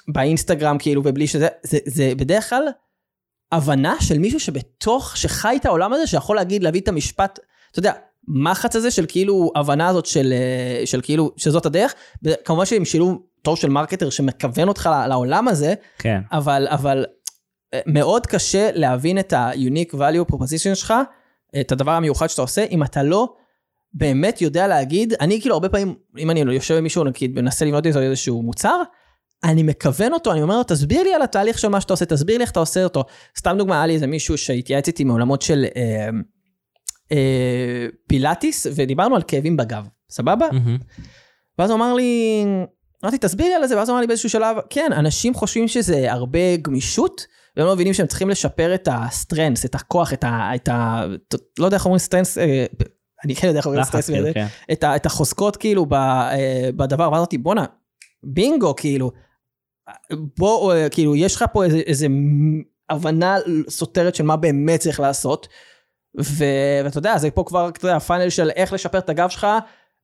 באינסטגרם כאילו, ובלי שזה, זה, זה בדרך כלל הבנה של מישהו שבתוך, שחי את העולם הזה, שיכול להגיד, להביא את המשפט, אתה יודע, מחץ הזה של כאילו, הבנה הזאת של, אה, של כאילו, שזאת הדרך, כמובן שהם שילוב טוב של מרקטר שמכוון אותך לעולם הזה, כן. אבל, אבל אה, מאוד קשה להבין את ה-unique value proposition שלך, את הדבר המיוחד שאתה עושה, אם אתה לא באמת יודע להגיד, אני כאילו הרבה פעמים, אם אני יושב עם מישהו, נגיד, מנסה לבנות איתו איזשהו מוצר, אני מכוון אותו, אני אומר לו, תסביר לי על התהליך של מה שאתה עושה, תסביר לי איך אתה עושה אותו. סתם דוגמה, היה לי איזה מישהו שהתייעץ איתי מעולמות של אה, אה, פילאטיס, ודיברנו על כאבים בגב, סבבה? מהמם. ואז הוא אמר לי, אמרתי, תסביר לי על זה, ואז הוא אמר לי באיזשהו שלב, כן, אנשים חושבים שזה הרבה גמישות, והם לא מבינים שהם צריכים לשפר את ה strength, את הכוח, את ה... את ה לא יודע איך אומרים strength, אה, אני כן יודע איך אומרים לחץ, strength, כאילו, וזה, כן. את, החוזקות כאילו ב, אה, בדבר, ואז אמרתי, בואנה, בינגו, כאילו, בוא, אה, כאילו, יש לך פה איזה, איזה הבנה סותרת של מה באמת צריך לעשות, ו, ואתה יודע, זה פה כבר, אתה יודע, הפאנל של איך לשפר את הגב שלך,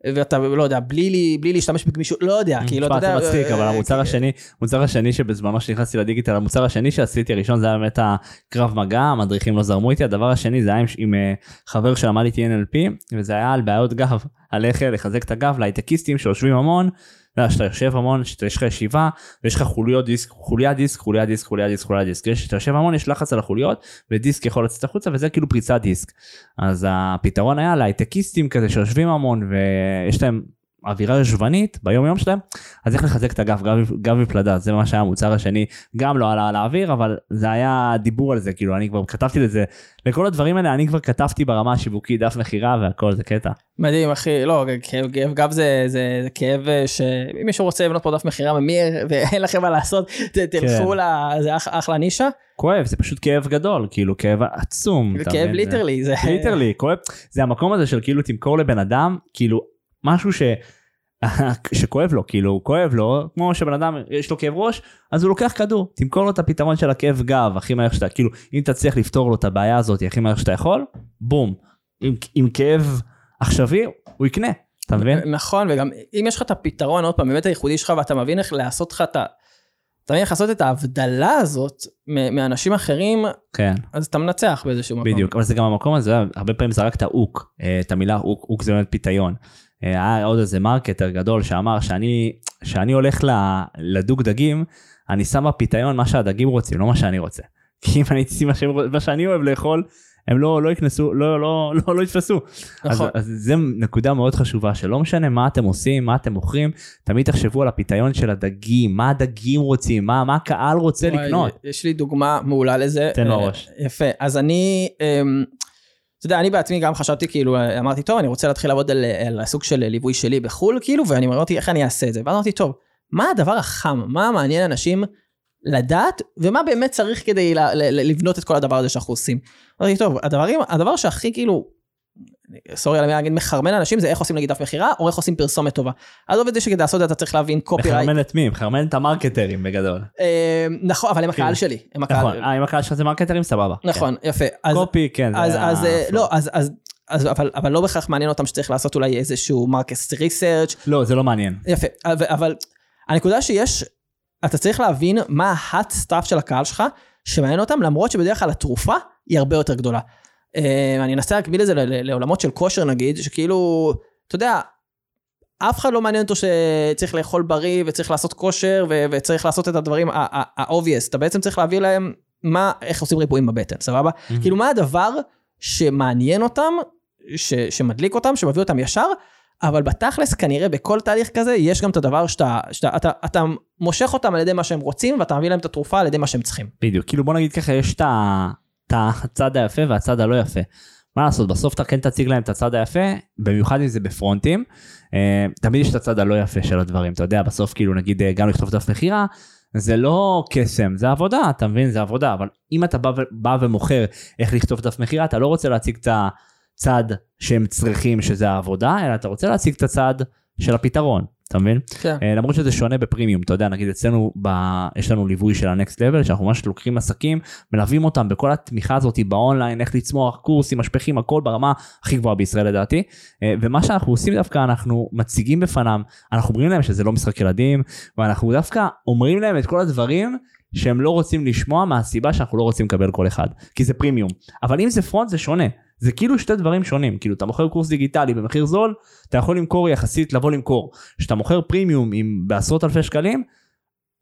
ואתה לא יודע, בלי, לי- בלי להשתמש בגמישות, לא יודע, כאילו, אתה יודע... זה מצחיק, אה, אבל המוצר אה, השני, המוצר השני שבזמנו שנכנסתי לדיגיטל, המוצר השני שעשיתי הראשון זה היה באמת הקרב מגע, המדריכים לא זרמו איתי, הדבר השני זה היה עם- עם אה, חבר שלמד איתי NLP, וזה היה על בעיות גב. על איך לחזק את הגב להייטקיסטים שיושבים המון, יודע, שאתה יושב המון, שיש לך ישיבה, ויש לך חוליות דיסק, חוליה דיסק, חוליה דיסק, חוליה דיסק, חוליה דיסק, כשאתה יושב המון יש לחץ על החוליות, ודיסק יכול לצאת החוצה וזה כאילו פריצת דיסק. אז הפתרון היה להייטקיסטים כזה שיושבים המון ויש להם אווירה יושבנית ביום יום שלהם אז איך לחזק את הגב גב מפלדה זה מה שהיה המוצר השני גם לא עלה על האוויר אבל זה היה דיבור על זה כאילו אני כבר כתבתי לזה לכל הדברים האלה אני כבר כתבתי ברמה השיווקית דף מכירה והכל זה קטע. מדהים אחי לא כאב, כאב גב זה, זה, זה כאב שאם מישהו רוצה לבנות פה דף מכירה ואין לכם מה לעשות ת, תלכו כן. ל... זה אח, אחלה נישה. כואב זה פשוט כאב גדול כאילו כאב עצום. כאב literally זה literally כואב זה המקום הזה של כאילו תמכור לבן אדם כאילו משהו ש... שכואב לו כאילו כואב לו כמו שבן אדם יש לו כאב ראש אז הוא לוקח כדור תמכור לו את הפתרון של הכאב גב הכי מהר שאתה כאילו אם תצליח לפתור לו את הבעיה הזאת הכי מהר שאתה יכול בום עם, עם כאב עכשווי הוא יקנה אתה מבין נכון וגם אם יש לך את הפתרון עוד פעם באמת הייחודי שלך ואתה מבין איך לעשות לך את ה... אתה מבין איך לעשות את ההבדלה הזאת מאנשים אחרים, כן. אז אתה מנצח באיזשהו מקום. בדיוק, אבל זה גם המקום הזה, הרבה פעמים זרקת אוק, אה, את המילה אוק, אוק זה באמת פיתיון. אה, היה עוד איזה מרקטר גדול שאמר שאני, שאני הולך לדוג דגים, אני שם בפיתיון מה שהדגים רוצים, לא מה שאני רוצה. כי אם אני אשים מה שאני אוהב לאכול, הם לא לא יקנסו לא לא לא לא יתפסו. נכון. אז, אז זה נקודה מאוד חשובה שלא משנה מה אתם עושים מה אתם מוכרים תמיד תחשבו על הפיתיון של הדגים מה הדגים רוצים מה מה הקהל רוצה וואי, לקנות. יש לי דוגמה מעולה לזה. תן לו ראש. יפה אז אני. אתה יודע, אני בעצמי גם חשבתי, כאילו, אמרתי, טוב, אני רוצה להתחיל לעבוד על, על הסוג של ליווי שלי בחו"ל, כאילו, ואני אמרתי, איך אני אעשה את זה? ואז אמרתי, טוב, מה הדבר החם? מה מעניין אנשים לדעת, ומה באמת צריך כדי לבנות את כל הדבר הזה שאנחנו עושים? אמרתי, טוב, הדברים, הדבר שהכי כאילו סורי על המילה להגיד מחרמן אנשים זה איך עושים נגיד דף מכירה או איך עושים פרסומת טובה. אז עובד זה שכדי לעשות את זה אתה צריך להבין קופי רייט. מחרמן את מי? מחרמן את המרקטרים בגדול. אה, נכון אבל הם הקהל שלי. נכון, אה, אם הקהל שלך זה מרקטרים סבבה. נכון יפה. קופי כן. אז אה, לא אז אז אבל, אבל לא בהכרח מעניין אותם שצריך לעשות אולי איזשהו מרקס ריסרצ'. לא, זה לא מעניין. יפה, אבל, אבל הנקודה שיש, אתה צריך להבין מה ה-hot stuff של הקהל שלך, שמעניין אותם, למרות שבדרך כלל התרופה היא הרבה יותר גדולה. אה, אני אנסה להקביל את זה לעולמות של כושר נגיד, שכאילו, אתה יודע, אף אחד לא מעניין אותו שצריך לאכול בריא וצריך לעשות כושר וצריך לעשות את הדברים ה-obvious, אתה בעצם צריך להביא להם מה, איך עושים ריפויים בבטן, סבבה? Mm-hmm. כאילו מה הדבר שמעניין אותם, ש, שמדליק אותם, שמביא אותם ישר, אבל בתכלס כנראה בכל תהליך כזה יש גם את הדבר שאתה, שאתה אתה, אתה מושך אותם על ידי מה שהם רוצים ואתה מביא להם את התרופה על ידי מה שהם צריכים. בדיוק, כאילו בוא נגיד ככה יש את ה... את הצד היפה והצד הלא יפה. מה לעשות בסוף אתה כן תציג להם את הצד היפה במיוחד אם זה בפרונטים. אה, תמיד יש את הצד הלא יפה של הדברים אתה יודע בסוף כאילו נגיד אה, גם לכתוב דף מכירה זה לא קסם זה עבודה אתה מבין? זה עבודה אבל אם אתה בא, בא ומוכר איך לכתוב דף מכירה אתה לא רוצה להציג את הצד שהם צריכים שזה העבודה אלא אתה רוצה להציג את הצד של הפתרון אתה מבין? כן. Uh, למרות שזה שונה בפרימיום, אתה יודע, נגיד אצלנו ב... יש לנו ליווי של הנקסט לבל, שאנחנו ממש לוקחים עסקים, מלווים אותם בכל התמיכה הזאת באונליין, איך לצמוח, קורסים, משפחים, הכל ברמה הכי גבוהה בישראל לדעתי. Uh, ומה שאנחנו עושים דווקא, אנחנו מציגים בפנם, אנחנו אומרים להם שזה לא משחק ילדים, ואנחנו דווקא אומרים להם את כל הדברים שהם לא רוצים לשמוע מהסיבה שאנחנו לא רוצים לקבל כל אחד, כי זה פרימיום. אבל אם זה פרונט זה שונה. זה כאילו שתי דברים שונים. כאילו אתה מוכר קורס דיגיטלי במחיר זול אתה יכול למכור יחסית לבוא למכור. כשאתה מוכר פרימיום עם בעשרות אלפי שקלים.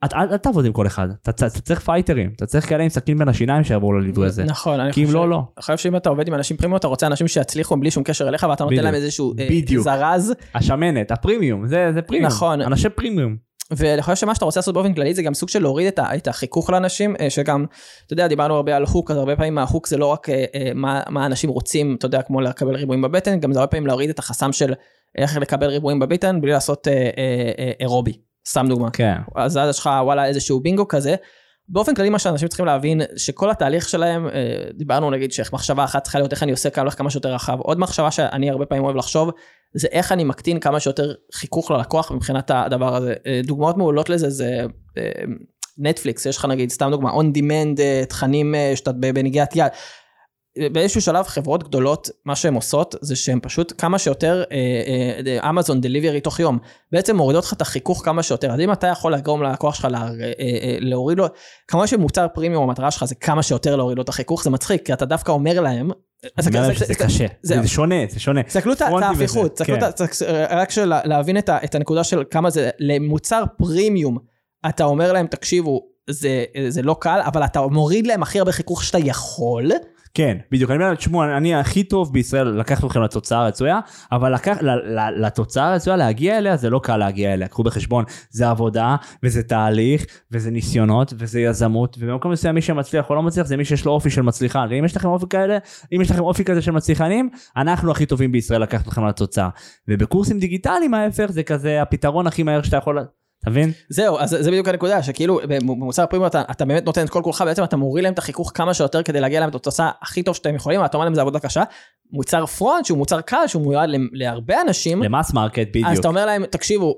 אל תעבוד עם כל אחד. אתה, אתה צריך פייטרים אתה צריך כאלה עם סכין בין השיניים שיעברו לליווי הזה. נכון כי אם לא לא. אני חושב שאם אתה עובד עם אנשים פרימיום אתה רוצה אנשים שיצליחו בלי שום קשר אליך ואתה נותן להם איזשהו אה, זרז. השמנת הפרימיום זה זה פרימיום. נכון. אנשי פרימיום ואני חושב שמה שאתה רוצה לעשות באופן כללי זה גם סוג של להוריד את, את החיכוך לאנשים אה, שגם אתה יודע דיברנו הרבה על hook אז הרבה פעמים ה hook זה לא רק אה, אה, מה, מה אנשים רוצים אתה יודע כמו לקבל ריבועים בבטן גם זה הרבה פעמים להוריד את החסם של איך לקבל ריבועים בבטן בלי לעשות אירובי סתם דוגמה כן. אז אז יש לך וואלה איזשהו בינגו כזה. באופן כללי מה שאנשים צריכים להבין שכל התהליך שלהם דיברנו נגיד שאיך מחשבה אחת צריכה להיות איך אני עושה קו כמה שיותר רחב עוד מחשבה שאני הרבה פעמים אוהב לחשוב זה איך אני מקטין כמה שיותר חיכוך ללקוח מבחינת הדבר הזה. אה, דוגמאות מעולות לזה זה נטפליקס, אה, יש לך נגיד סתם דוגמה, on demand אה, תכנים שאתה בנגיעת יד. באיזשהו שלב חברות גדולות מה שהן עושות זה שהן פשוט כמה שיותר אמזון דליברי תוך יום בעצם מורידות לך את החיכוך כמה שיותר אז אם אתה יכול לגרום ללקוח שלך לה, להוריד לו כמה שמוצר פרימיום המטרה שלך זה כמה שיותר להוריד לו את החיכוך זה מצחיק כי אתה דווקא אומר להם זה- קשה, זה- שונה, זה שונה. תסתכלו את ההפיכות, כן. רק של להבין את הנקודה של כמה זה, למוצר פרימיום, אתה אומר להם, תקשיבו, זה, זה לא קל, אבל אתה מוריד להם הכי הרבה חיכוך שאתה יכול, כן, בדיוק, אני אומר, תשמעו, אני הכי טוב בישראל לקחת אתכם לתוצאה הרצויה, אבל לקח, ל, ל, לתוצאה הרצויה להגיע אליה זה לא קל להגיע אליה, קחו בחשבון, זה עבודה, וזה תהליך, וזה ניסיונות, וזה יזמות, ובמקום מסוים מי שמצליח או לא מצליח זה מי שיש לו אופי של מצליחן, ואם יש לכם אופי כאלה, אם יש לכם אופי כזה של מצליחנים, אנחנו הכי טובים בישראל לקחת אתכם לתוצאה. ובקורסים דיגיטליים ההפך זה כזה הפתרון הכי מהר שאתה יכול, אתה מבין? זהו, אז זה בדיוק הנקודה, שכאילו במוצר פרימיום אתה, אתה באמת נותן את כל כולך, בעצם אתה מוריד להם את החיכוך כמה שיותר כדי להגיע להם לתוצאה הכי טוב שאתם יכולים, אתה אומר להם זה עבודה קשה. מוצר front שהוא מוצר קל, שהוא מיועד להרבה אנשים, ל mass market בדיוק. אז אתה אומר להם, תקשיבו,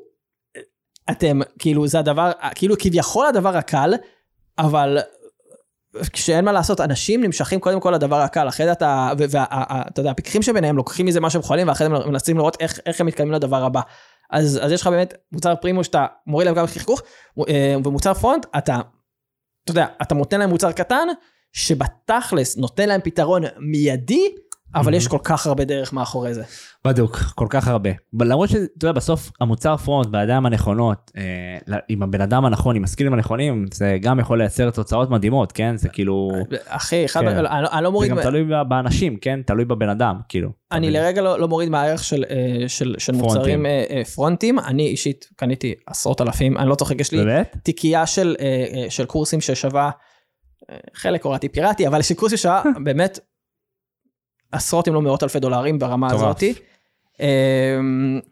אתם, כאילו זה הדבר, כאילו כביכול הדבר הקל, אבל כשאין מה לעשות, אנשים נמשכים קודם כל לדבר הקל, אחרי זה אתה, ואתה יודע, הפיקחים שביניהם לוקחים מזה מה שהם יכולים, ואחרי זה מנסים לראות איך, איך הם מתקדמים לדבר הבא. אז, אז יש לך באמת מוצר פרימיום שאתה מוריד להם גם חיכוך, אה, ומוצר front, אתה, אתה יודע, אתה נותן להם מוצר קטן, שבתכלס נותן להם פתרון מיידי, אבל יש כל כך הרבה דרך מאחורי זה. בדיוק, כל כך הרבה. למרות שאתה יודע, בסוף המוצר front בידיים הנכונות, אה, עם הבן אדם הנכון, עם הסקילים הנכונים, זה גם יכול לייצר תוצאות מדהימות, כן? זה כאילו, אחי, אחד, כן. אני, לא- אני לא זה מוריד, גם תלוי באנשים, כן? תלוי בבן אדם, כאילו. אני מבין? לרגע לא, לא מוריד מהערך של, אה, של, של פרונטים. מוצרים אה, אה, פרונטים, אני אישית קניתי עשרות אלפים, אני לא צוחק, יש לי באמת? תיקייה של, של קורסים ששווה, חלק הורדתי פיראטי, אבל יש לי קורס ששווה באמת עשרות אם לא מאות אלפי דולרים ברמה מטורף. הזאתי. אה,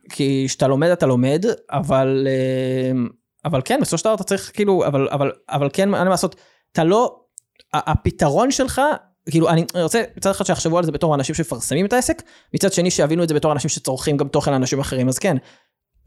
כי כשאתה לומד אתה לומד, אבל, אה, אבל כן, בסופו של דבר אתה צריך כאילו, אבל, אבל, אבל כן, אין מה לעשות, אתה לא, הפתרון שלך, כאילו אני רוצה מצד אחד שיחשבו על זה בתור אנשים שמפרסמים את העסק, מצד שני שיבינו את זה בתור אנשים שצורכים גם תוכן לאנשים אחרים, אז כן.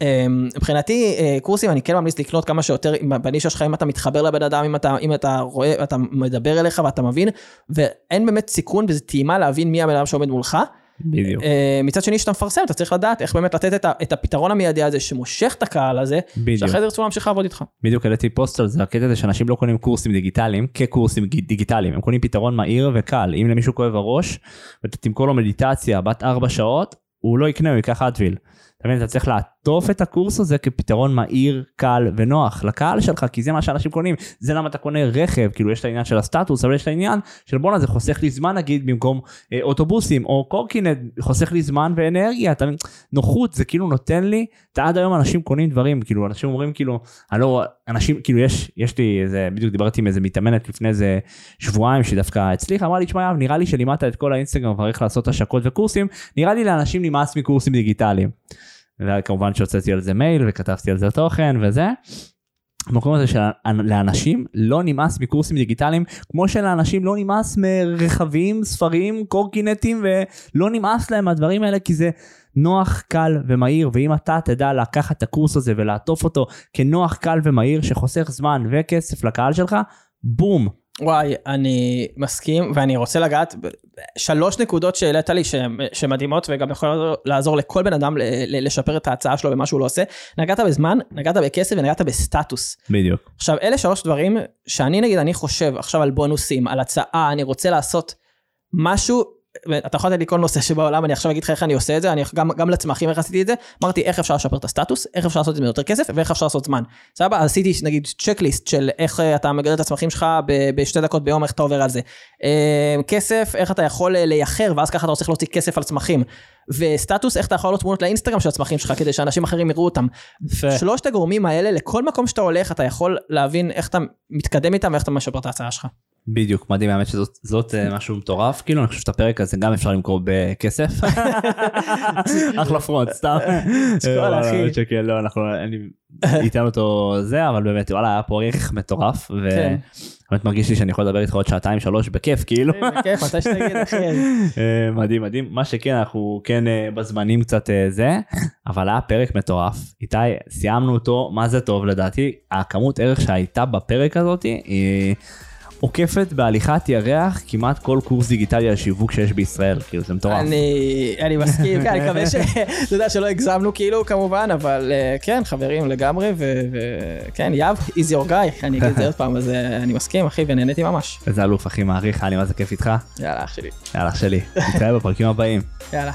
אה, מבחינתי אה, קורסים אני כן ממליץ לקנות כמה שיותר בנישה שלך אם אתה מתחבר לבן אדם אם אתה אם אתה רואה אתה מדבר אליך ואתה מבין ואין באמת סיכון וזה טעימה להבין מי הבן אדם שעומד מולך. בדיוק. אה, מצד שני כשאתה מפרסם אתה צריך לדעת איך באמת לתת את, הפתרון המיידי הזה שמושך את הקהל הזה בדיוק. שאחרי זה ירצו להמשיך לעבוד איתך. בדיוק העליתי פוסט על זה, הקטע הזה שאנשים לא קונים קורסים דיגיטליים כקורסים דיג- דיגיטליים, הם קונים פתרון מהיר וקל. אם למישהו כואב הראש, ואתה תמכור לו מדיטציה בת 4 שעות, הוא לא יקנה, הוא ייקח אדוויל. אתה מבין, אתה צריך לעטוף את הקורס הזה כפתרון מהיר, קל ונוח לקהל שלך, כי זה מה שאנשים קונים. זה למה אתה קונה רכב, כאילו יש את העניין של הסטטוס, אבל יש את העניין של בואנה זה חוסך לי זמן נגיד במקום אה, אוטובוסים או קורקינט, חוסך לי זמן ואנרגיה, אתה נוחות זה כאילו נותן לי, אתה עד היום אנשים קונים דברים, כאילו אנשים אומרים כאילו, אני לא, אנשים, כאילו יש, יש לי איזה, בדיוק דיברתי עם איזה מתאמנת לפני איזה שבועיים שהיא דווקא הצליחה, אמרה לי, תשמע יאב, נראה לי שלימדת את כל האינסטגרם כבר איך לעשות השקות וקורסים, נראה לי לאנשים נמאס מקורסים דיגיטליים. וכמובן שהוצאתי על זה מייל וכתבתי על זה תוכן וזה. המקום הזה שלאנשים לא נמאס מקורסים דיגיטליים כמו שלאנשים לא נמאס מרכבים ספרים קורקינטים ולא נמאס להם מהדברים האלה כי זה נוח קל ומהיר ואם אתה תדע לקחת את הקורס הזה ולעטוף אותו כנוח קל ומהיר שחוסך זמן וכסף לקהל שלך בום וואי, אני מסכים, ואני רוצה לגעת בשלוש נקודות שהעלית לי שמדהימות וגם יכולות לעזור לכל בן אדם לשפר את ההצעה שלו ומה שהוא לא עושה. נגעת בזמן, נגעת בכסף ונגעת בסטטוס. בדיוק עכשיו, אלה שלוש דברים שאני נגיד, אני חושב עכשיו על בונוסים, על הצעה, אני רוצה לעשות משהו, אתה יכול לתת לי כל נושא שבעולם, אני עכשיו אגיד לך איך אני עושה את זה, אני גם, גם לצמחים איך עשיתי את זה, אמרתי איך אפשר לשפר את הסטטוס, איך אפשר לעשות את זה ביותר כסף ואיך אפשר לעשות זמן. סבבה, אז עשיתי נגיד צ'קליסט של איך אה, אתה מגדל את הצמחים שלך ב- בשתי דקות ביום, איך אתה עובר על זה. אה, כסף, איך אתה יכול אה, לייחר, ואז ככה אתה צריך להוציא כסף על צמחים. וסטטוס, איך אתה יכול לעלות תמונות לאינסטגרם של הצמחים שלך כדי שאנשים אחרים יראו אותם. יפה. שלושת הגורמים האלה, לכל מקום שאתה הולך, אתה יכול להבין איך אתה מתקדם איתם ואיך אתה משפר את ההצעה שלך. בדיוק מדהים האמת שזאת זאת, אה, משהו מטורף כאילו אני חושב שאת הפרק הזה גם אפשר למכור בכסף. אחלה פרונט סתם. אשכול, אה, אחי. וואלה, שקל, לא אנחנו אני אתן אותו זה אבל באמת וואלה היה פה ערך מטורף כן. ובאמת מרגיש לי שאני יכול לדבר איתך עוד שעתיים שלוש בכיף כאילו. בכיף, מתי שתגיד, אחי. אה, מדהים מדהים מה שכן אנחנו כן אה, בזמנים קצת אה, זה אבל היה פרק מטורף איתי סיימנו אותו מה זה טוב לדעתי הכמות ערך שהייתה בפרק הזאת היא עוקפת בהליכת ירח כמעט כל קורס דיגיטלי על שיווק שיש בישראל, כאילו זה מטורף. אני, אני מסכים, כן, אני מקווה ש... אתה יודע שלא הגזמנו כאילו כמובן, אבל אה, כן, חברים לגמרי, וכן, יאב, is your guy, אני אגיד את זה עוד פעם, אז אה, אני מסכים אחי, ונהניתי ממש. איזה אלוף אחי מעריך, היה לי מה זה כיף איתך. יאללה אח שלי. יאללה אח שלי, נתראה בפרקים הבאים. יאללה.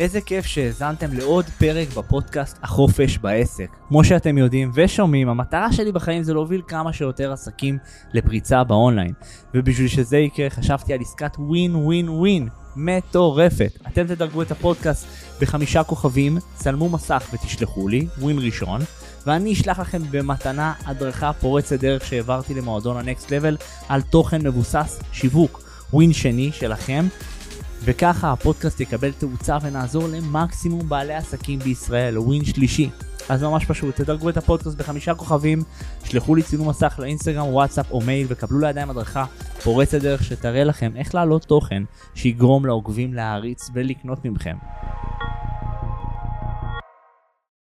איזה כיף שהאזנתם לעוד פרק בפודקאסט החופש בעסק. כמו שאתם יודעים ושומעים, המטרה שלי בחיים זה להוביל כמה שיותר עסקים לפריצה באונליין. ובשביל שזה יקרה חשבתי על עסקת ווין ווין ווין מטורפת. אתם תדרגו את הפודקאסט בחמישה כוכבים, צלמו מסך ותשלחו לי, ווין ראשון, ואני אשלח לכם במתנה הדרכה פורצת דרך שהעברתי למועדון הנקסט לבל על תוכן מבוסס שיווק. ווין שני שלכם וככה הפודקאסט יקבל תאוצה ונעזור למקסימום בעלי עסקים בישראל, ווין שלישי. אז ממש פשוט, תדרגו את הפודקאסט בחמישה כוכבים, שלחו לי צילום מסך לאינסטגרם, וואטסאפ או מייל וקבלו לידיים הדרכה פורצת דרך שתראה לכם איך להעלות תוכן שיגרום לעוקבים להעריץ ולקנות ממכם.